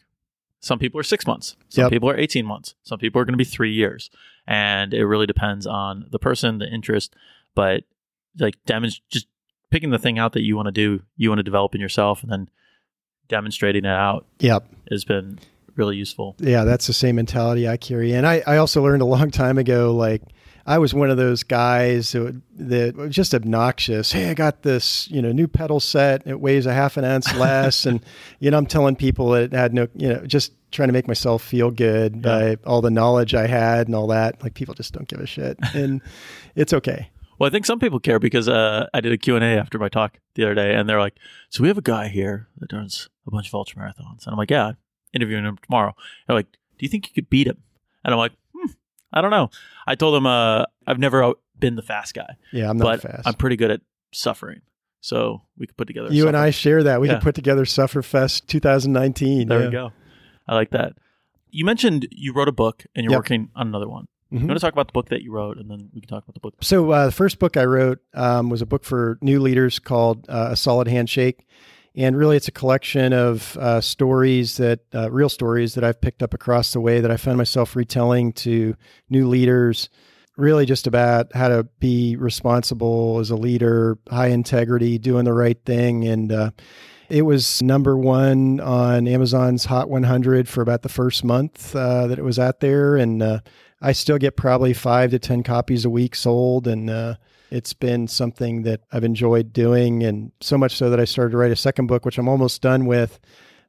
Speaker 1: some people are six months, some
Speaker 2: Yep.
Speaker 1: people are 18 months, some people are going to be three years. And it really depends on the person, the interest, but like demonstrate just picking the thing out that you want to do, you want to develop in yourself, and then demonstrating it out
Speaker 2: Yep.
Speaker 1: has been really useful.
Speaker 2: Yeah, that's the same mentality I carry. And I, I also learned a long time ago, like I was one of those guys that, would- that was just obnoxious. Hey, I got this, you know, new pedal set. It weighs a half an ounce less. and, you know, I'm telling people it had no, you know, just trying to make myself feel good by all the knowledge I had and all that. Like people just don't give a shit. And it's okay.
Speaker 1: Well, I think some people care because uh, I did a Q&A after my talk the other day, and they're like, so we have a guy here that runs a bunch of ultra marathons. And I'm like, yeah, interviewing him tomorrow. They're like, do you think you could beat him? And I'm like, I don't know. I told him uh, I've never been the fast guy,
Speaker 2: Yeah, I'm not
Speaker 1: but
Speaker 2: fast.
Speaker 1: I'm pretty good at suffering. So we could put together.
Speaker 2: you and I share that. We
Speaker 1: Yeah.
Speaker 2: could put together Sufferfest 2019.
Speaker 1: There
Speaker 2: yeah.
Speaker 1: we go. I like that. You mentioned you wrote a book and you're
Speaker 2: Yep.
Speaker 1: working on another one.
Speaker 2: Mhm.
Speaker 1: You want to talk about the book that you wrote, and then we can talk about the book.
Speaker 2: So uh, the first book I wrote um, was a book for new leaders called uh, A Solid Handshake, and really it's a collection of uh, stories that uh, real stories that I've picked up across the way that I found myself retelling to new leaders. Really, just about how to be responsible as a leader, high integrity, doing the right thing, and uh, It was number one on Amazon's Hot 100 for about the first month uh, that it was out there. And uh, I still get probably five to 10 copies a week sold. And uh, it's been something that I've enjoyed doing. And so much so that I started to write a second book, which I'm almost done with.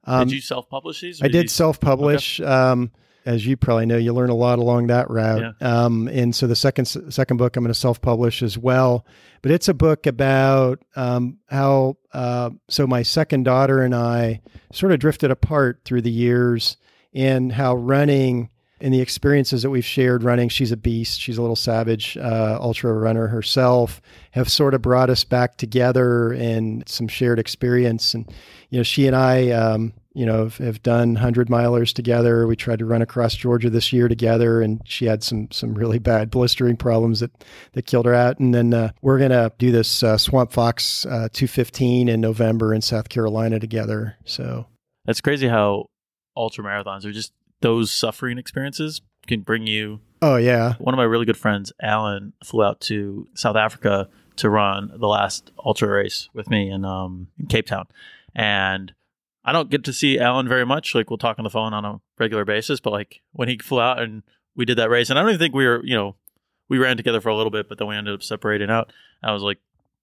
Speaker 1: Um, did you self publish these?
Speaker 2: I did you... self publish. Okay. Um, as you probably know, you learn a lot along that route. Yeah. Um, and so the second second book I'm going to self publish as well, but it's a book about um, how. Uh, so my second daughter and I sort of drifted apart through the years, and how running and the experiences that we've shared running. She's a beast. She's a little savage uh, ultra runner herself. Have sort of brought us back together and some shared experience. And you know, she and I. Um, you know, have, have done hundred milers together. We tried to run across Georgia this year together, and she had some some really bad blistering problems that that killed her out. And then uh, we're gonna do this uh, Swamp Fox uh, 215 in November in South Carolina together. So
Speaker 1: that's crazy how ultra marathons are just those suffering experiences can bring you.
Speaker 2: Oh yeah.
Speaker 1: One of my really good friends, Alan, flew out to South Africa to run the last ultra race with me in um in Cape Town, and I don't get to see Alan very much. Like we'll talk on the phone on a regular basis, but like when he flew out and we did that race, and I don't even think we were, you know, we ran together for a little bit, but then we ended up separating out. I was like,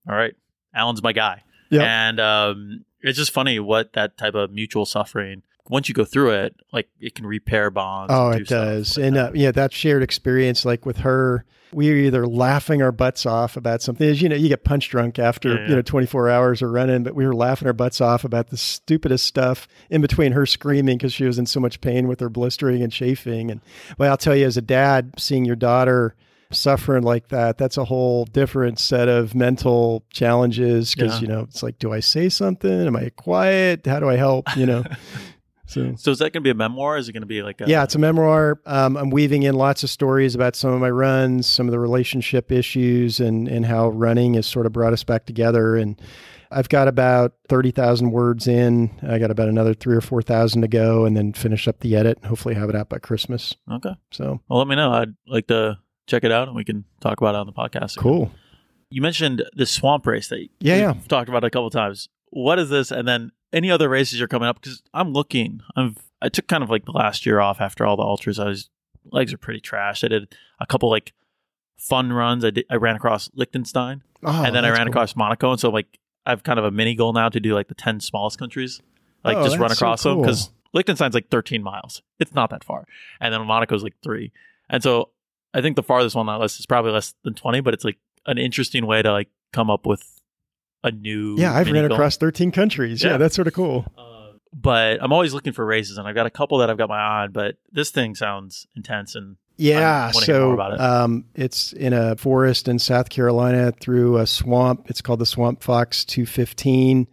Speaker 1: all right, Alan's my guy. Yep. And um, it's just funny what that type of mutual suffering once you go through it, like it can repair bonds.
Speaker 2: Oh, it does. Like and uh, yeah, that shared experience, like with her, we were either laughing our butts off about something. As you know, you get punch drunk after yeah. you know 24 hours of running, but we were laughing our butts off about the stupidest stuff in between her screaming because she was in so much pain with her blistering and chafing. And well, I'll tell you, as a dad, seeing your daughter suffering like that that's a whole different set of mental challenges because yeah. you know it's like do i say something am i quiet how do i help you know
Speaker 1: So, so is that going to be a memoir? Is it going to be like a-
Speaker 2: yeah, it's a memoir. Um, I'm weaving in lots of stories about some of my runs, some of the relationship issues, and and how running has sort of brought us back together. And I've got about thirty thousand words in. I got about another three or four thousand to go, and then finish up the edit. and Hopefully, have it out by Christmas.
Speaker 1: Okay.
Speaker 2: So,
Speaker 1: well, let me know. I'd like to check it out, and we can talk about it on the podcast.
Speaker 2: Cool.
Speaker 1: You mentioned the swamp race that
Speaker 2: yeah, yeah.
Speaker 1: talked about a couple times. What is this? And then any other races are coming up? Because I'm looking. I've I took kind of like the last year off after all the ultras. I was legs are pretty trash. I did a couple like fun runs. I did. I ran across Liechtenstein, oh, and then I ran cool. across Monaco. And so like I've kind of a mini goal now to do like the ten smallest countries, like oh, just run across so cool. them because Liechtenstein's like 13 miles. It's not that far, and then Monaco's like three. And so I think the farthest one on that list is probably less than 20, but it's like an interesting way to like come up with a new.
Speaker 2: Yeah, I've ran goal. across 13 countries. Yeah, yeah that's sort of cool.
Speaker 1: Uh, but I'm always looking for races, and I've got a couple that I've got my eye on. But this thing sounds intense, and
Speaker 2: yeah, so it. Um, it's in a forest in South Carolina through a swamp. It's called the Swamp Fox 215,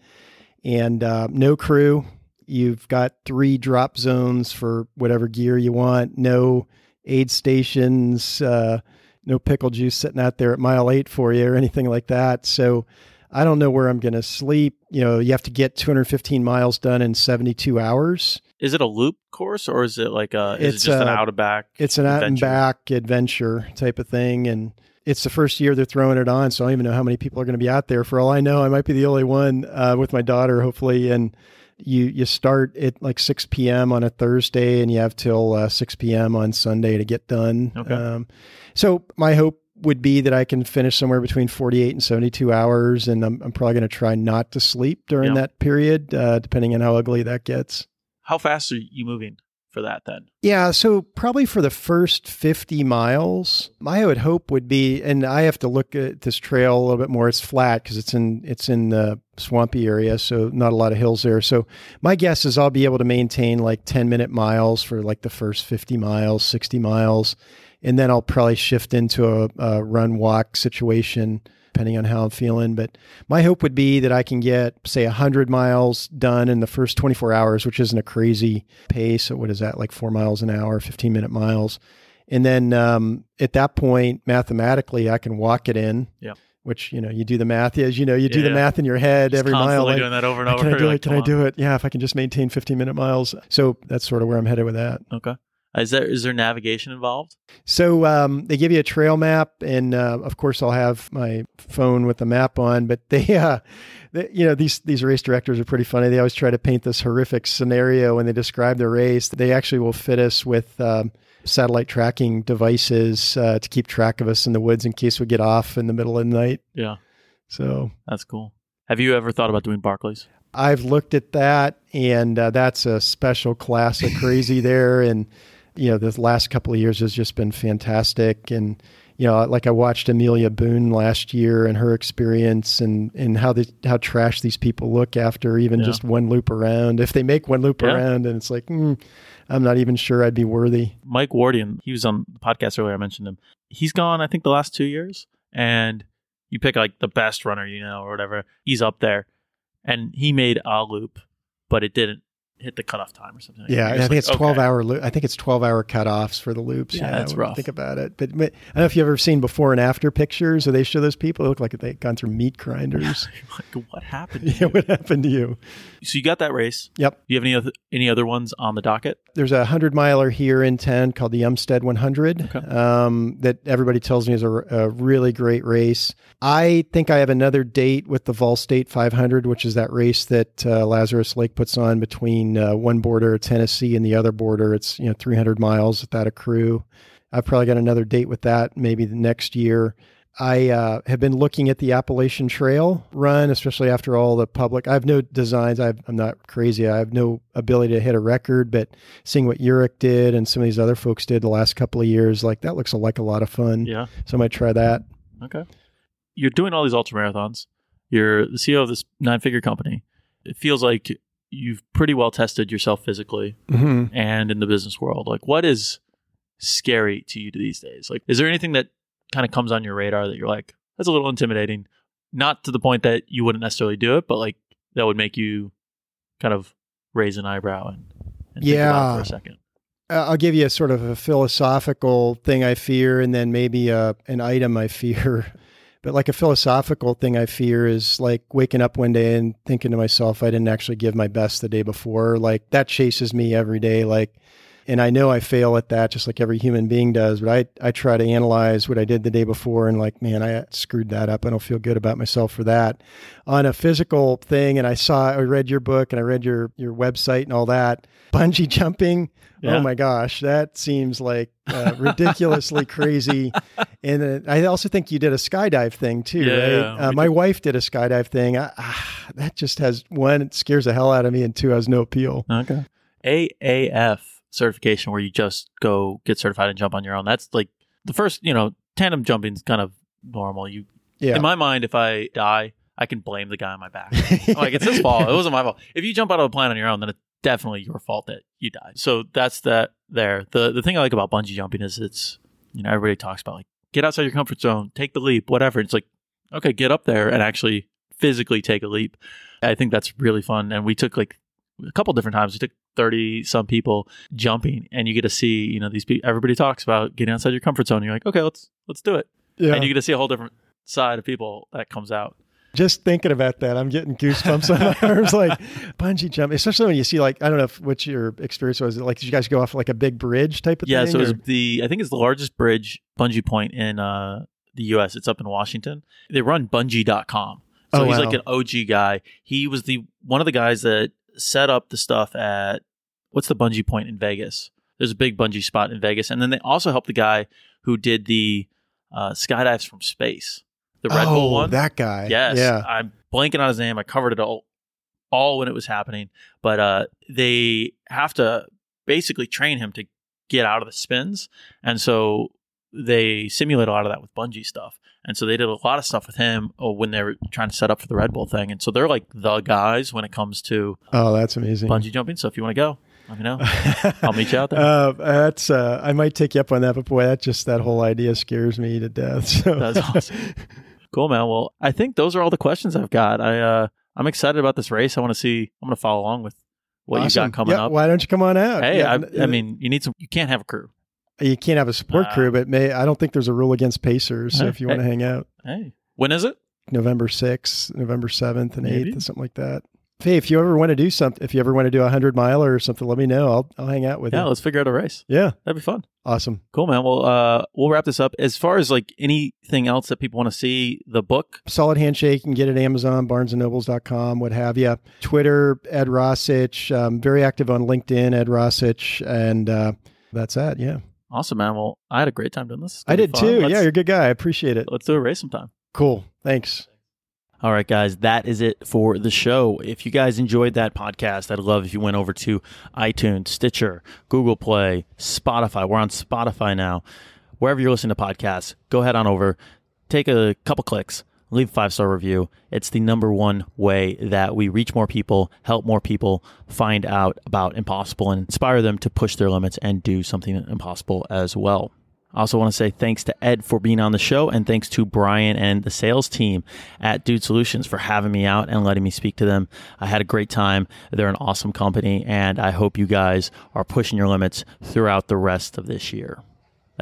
Speaker 2: and uh, no crew. You've got three drop zones for whatever gear you want. No aid stations. Uh, no pickle juice sitting out there at mile eight for you or anything like that. So I don't know where I'm going to sleep. You know, you have to get 215 miles done in 72 hours.
Speaker 1: Is it a loop course or is it like a? Is it's it just a, an out of back?
Speaker 2: It's an out and back adventure type of thing, and it's the first year they're throwing it on. So I don't even know how many people are going to be out there. For all I know, I might be the only one uh, with my daughter, hopefully, and you you start at like 6 p.m. on a Thursday and you have till uh, 6 p.m. on Sunday to get done.
Speaker 1: Okay. Um,
Speaker 2: so my hope would be that I can finish somewhere between 48 and 72 hours. And I'm, I'm probably going to try not to sleep during yeah. that period, uh, depending on how ugly that gets.
Speaker 1: How fast are you moving for that then?
Speaker 2: Yeah. So probably for the first 50 miles, my would hope would be, and I have to look at this trail a little bit more. It's flat because it's in, it's in the swampy area. So not a lot of hills there. So my guess is I'll be able to maintain like 10 minute miles for like the first 50 miles, 60 miles and then I'll probably shift into a, a, run walk situation depending on how I'm feeling. But my hope would be that I can get, say, 100 miles done in the first 24 hours, which isn't a crazy pace. So, what is that, like four miles an hour, 15 minute miles? And then um, at that point, mathematically, I can walk it in.
Speaker 1: Yeah.
Speaker 2: Which you know, you do the math. As you know, you yeah, do the math in your head just every mile.
Speaker 1: Like, doing that over and over.
Speaker 2: Can I do it? Can I do it? Yeah, if I can just maintain 15 minute miles. So that's sort of where I'm headed with that.
Speaker 1: Okay. Is there is there navigation involved?
Speaker 2: So um, they give you a trail map, and uh, of course I'll have my phone with the map on. But they, uh, they, you know, these these race directors are pretty funny. They always try to paint this horrific scenario when they describe the race. They actually will fit us with. Um, satellite tracking devices uh, to keep track of us in the woods in case we get off in the middle of the night.
Speaker 1: Yeah,
Speaker 2: So
Speaker 1: that's cool. Have you ever thought about doing Barkleys?
Speaker 2: I've looked at that, and uh, that's a special class of crazy there. And you know, the last couple of years has just been fantastic. And you know, like I watched Amelia Boone last year and her experience, and and how the how trash these people look after even
Speaker 1: Yeah.
Speaker 2: just one loop around. If they make one loop
Speaker 1: Yeah.
Speaker 2: around, and it's like, mm, I'm not even sure I'd be worthy.
Speaker 1: Mike Wardian, he was on the podcast earlier. I mentioned him. He's gone, I think, the last two years, and you pick like the best runner you know or whatever. He's up there, and he made a loop, but it didn't hit the cutoff time or something.
Speaker 2: Yeah, I think it's twelve
Speaker 1: okay.
Speaker 2: hour. Lo- I think it's twelve hour cutoffs for the loops.
Speaker 1: Yeah, that's
Speaker 2: when you
Speaker 1: rough.
Speaker 2: Think about it, but, but I don't know if you've ever seen before and after pictures, or they show those people. Look like they've gone through meat grinders.
Speaker 1: Like, what happened? To
Speaker 2: yeah,
Speaker 1: you?
Speaker 2: what happened to you?
Speaker 1: So you got that race.
Speaker 2: Yep.
Speaker 1: Do you have any other any other ones on the docket?
Speaker 2: There's a hundred miler here in town called the Umstead 100
Speaker 1: Okay.
Speaker 2: um, that everybody tells me is a, a really great race. I think I have another date with the Vol State 500, which is that race that uh, Lazarus Lake puts on between uh, one border Tennessee and the other border. It's you know 300 miles without a crew. I've probably got another date with that maybe the next year. I uh, have been looking at the Appalachian Trail run, especially after all the public. I have no designs. i I'm not crazy. I have no ability to hit a record, but seeing what Jurek did and some of these other folks did the last couple of years, like that looks like a lot of fun.
Speaker 1: Yeah.
Speaker 2: So I might try that.
Speaker 1: Okay. You're doing all these ultra marathons. You're the CEO of this nine figure company. It feels like you've pretty well tested yourself physically
Speaker 2: Mm-hmm.
Speaker 1: and in the business world. Like, what is scary to you these days? Like, is there anything that kind of comes on your radar that you're like, that's a little intimidating? Not to the point that you wouldn't necessarily do it, but like that would make you kind of raise an eyebrow and, and think about it
Speaker 2: Yeah.
Speaker 1: for a second.
Speaker 2: Uh, I'll give you a sort of a philosophical thing I fear, and then maybe a, an item I fear. But like a philosophical thing I fear is like waking up one day and thinking to myself, I didn't actually give my best the day before. Like that chases me every day. Like, and I know I fail at that just like every human being does, but I, I try to analyze what I did the day before and like, man, I screwed that up. I don't feel good about myself for that. On a physical thing, and I saw, I read your book and I read your, your website and all that. Bungee jumping.
Speaker 1: Yeah.
Speaker 2: Oh my gosh, that seems like uh, ridiculously crazy. And uh, I also think you did a skydive thing too,
Speaker 1: Yeah,
Speaker 2: right?
Speaker 1: yeah,
Speaker 2: uh, my
Speaker 1: did.
Speaker 2: wife did a skydive thing. I, ah, that just has one, it scares the hell out of me, and two, has no appeal.
Speaker 1: Okay. AAF certification where you just go get certified and jump on your own. That's like the first, you know, tandem jumping is kind of normal. You
Speaker 2: Yeah.
Speaker 1: in my mind, if I die, I can blame the guy on my back. Like it's his fault. It wasn't my fault. If you jump out of a plane on your own, then it's definitely your fault that you died. So that's that there. The the thing I like about bungee jumping is it's you know, everybody talks about like get outside your comfort zone, take the leap, whatever. It's like, okay, get up there and actually physically take a leap. I think that's really fun. And we took like a couple different times. We took 30 some people jumping and you get to see, you know, these people, everybody talks about getting outside your comfort zone. You're like, okay, let's, let's do it.
Speaker 2: yeah.
Speaker 1: And you get to see a whole different side of people that comes out.
Speaker 2: just thinking about that, I'm getting goosebumps on my arms. Like bungee jump, especially when you see like I don't know if, what your experience was. Like, did you guys go off like a big bridge type of
Speaker 1: Yeah,
Speaker 2: thing?
Speaker 1: Yeah, so
Speaker 2: or-
Speaker 1: the I think it's the largest bridge bungee point in uh, the U.S. It's up in Washington. They run bungee.com. So
Speaker 2: Oh,
Speaker 1: he's
Speaker 2: wow.
Speaker 1: like an OG guy. He was the one of the guys that set up the stuff at what's the bungee point in Vegas? There's a big bungee spot in Vegas, and then they also helped the guy who did the uh, skydives from space, the Red
Speaker 2: oh,
Speaker 1: Bull one.
Speaker 2: That guy.
Speaker 1: Yes,
Speaker 2: Yeah.
Speaker 1: I'm blanking on his name. I covered it all, all when it was happening. But uh, they have to basically train him to get out of the spins, and so they simulate a lot of that with bungee stuff. And so they did a lot of stuff with him uh, when they were trying to set up for the Red Bull thing. And so they're like the guys when it comes to
Speaker 2: Oh, that's amazing.
Speaker 1: bungee jumping. So if you want to go, let me know. I'll meet you out there.
Speaker 2: Uh, that's uh, I might take you up on that, but boy, that just that whole idea scares me to death. So
Speaker 1: That's awesome. Cool, man. Well, I think those are all the questions I've got. I uh, I'm excited about this race. I want to see. I'm going to follow along with what you
Speaker 2: Awesome.
Speaker 1: got coming
Speaker 2: Yeah,
Speaker 1: up.
Speaker 2: Why don't you come on out?
Speaker 1: Hey,
Speaker 2: Yeah,
Speaker 1: I, I mean, you need some. You can't have a crew.
Speaker 2: You can't have a support crew, but may I don't think there's a rule against pacers. So
Speaker 1: Hey,
Speaker 2: if you want to
Speaker 1: hey.
Speaker 2: hang out,
Speaker 1: Hey, when is it?
Speaker 2: November sixth, November seventh, and eighth, something like that. Hey, if you ever want to do something, if you ever want to do a hundred mile or something, let me know. I'll I'll hang out with
Speaker 1: Yeah,
Speaker 2: you.
Speaker 1: Yeah, let's figure out a race.
Speaker 2: Yeah,
Speaker 1: That'd be fun.
Speaker 2: awesome.
Speaker 1: Cool, man. Well, uh, we'll wrap this up. As far as like anything else that people want to see, the book.
Speaker 2: Solid handshake. You can get it at Amazon, BarnesandNobles.com, what have you. Twitter, Ed Roshitsh. Um, very active on LinkedIn, Ed Roshitsh, and uh, that's that. Yeah,
Speaker 1: Awesome, man. Well, I had a great time doing this.
Speaker 2: I did too.
Speaker 1: Let's-
Speaker 2: yeah, you're a good guy. I appreciate it.
Speaker 1: Let's do a race sometime.
Speaker 2: Cool. Thanks.
Speaker 1: All right, guys, that is it for the show. If you guys enjoyed that podcast, I'd love if you went over to iTunes, Stitcher, Google Play, Spotify. We're on Spotify now. Wherever you're listening to podcasts, go ahead on over, take a couple clicks, leave a five star review. It's the number one way that we reach more people, help more people find out about impossible, and inspire them to push their limits and do something impossible as well. I also want to say thanks to Ed for being on the show and thanks to Brian and the sales team at Dude Solutions for having me out and letting me speak to them. I had a great time. They're an awesome company and I hope you guys are pushing your limits throughout the rest of this year.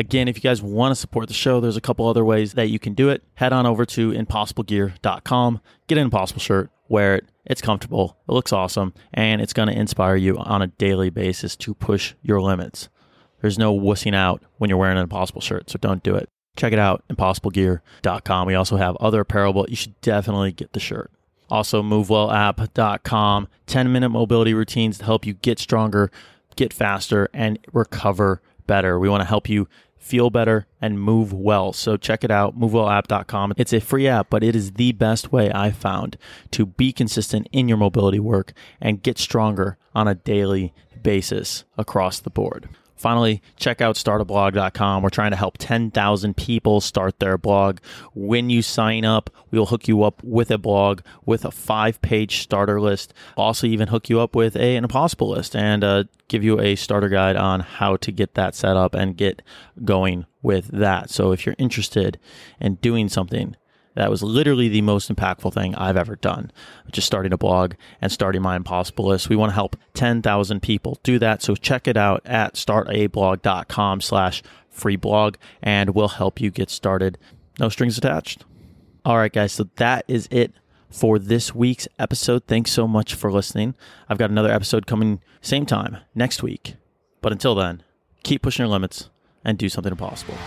Speaker 1: Again, if you guys want to support the show, there's a couple other ways that you can do it. Head on over to impossiblegear.com, get an impossible shirt, wear it. It's comfortable, it looks awesome, and it's going to inspire you on a daily basis to push your limits. There's no wussing out when you're wearing an impossible shirt, so don't do it. Check it out, impossiblegear.com. We also have other apparel, but you should definitely get the shirt. Also, movewellapp.com, 10 minute mobility routines to help you get stronger, get faster, and recover better. We want to help you feel better and move well. So check it out, movewellapp.com. It's a free app, but it is the best way I've found to be consistent in your mobility work and get stronger on a daily basis across the board. Finally, check out startablog.com. We're trying to help 10,000 people start their blog. When you sign up, we'll hook you up with a blog with a five page starter list. Also, even hook you up with a, an impossible list and uh, give you a starter guide on how to get that set up and get going with that. So, if you're interested in doing something, that was literally the most impactful thing I've ever done. Just starting a blog and starting my impossible list. We want to help 10,000 people do that. So check it out at startablog.com slash free blog and we'll help you get started. No strings attached. All right, guys. So that is it for this week's episode. Thanks so much for listening. I've got another episode coming same time next week. But until then, keep pushing your limits and do something impossible.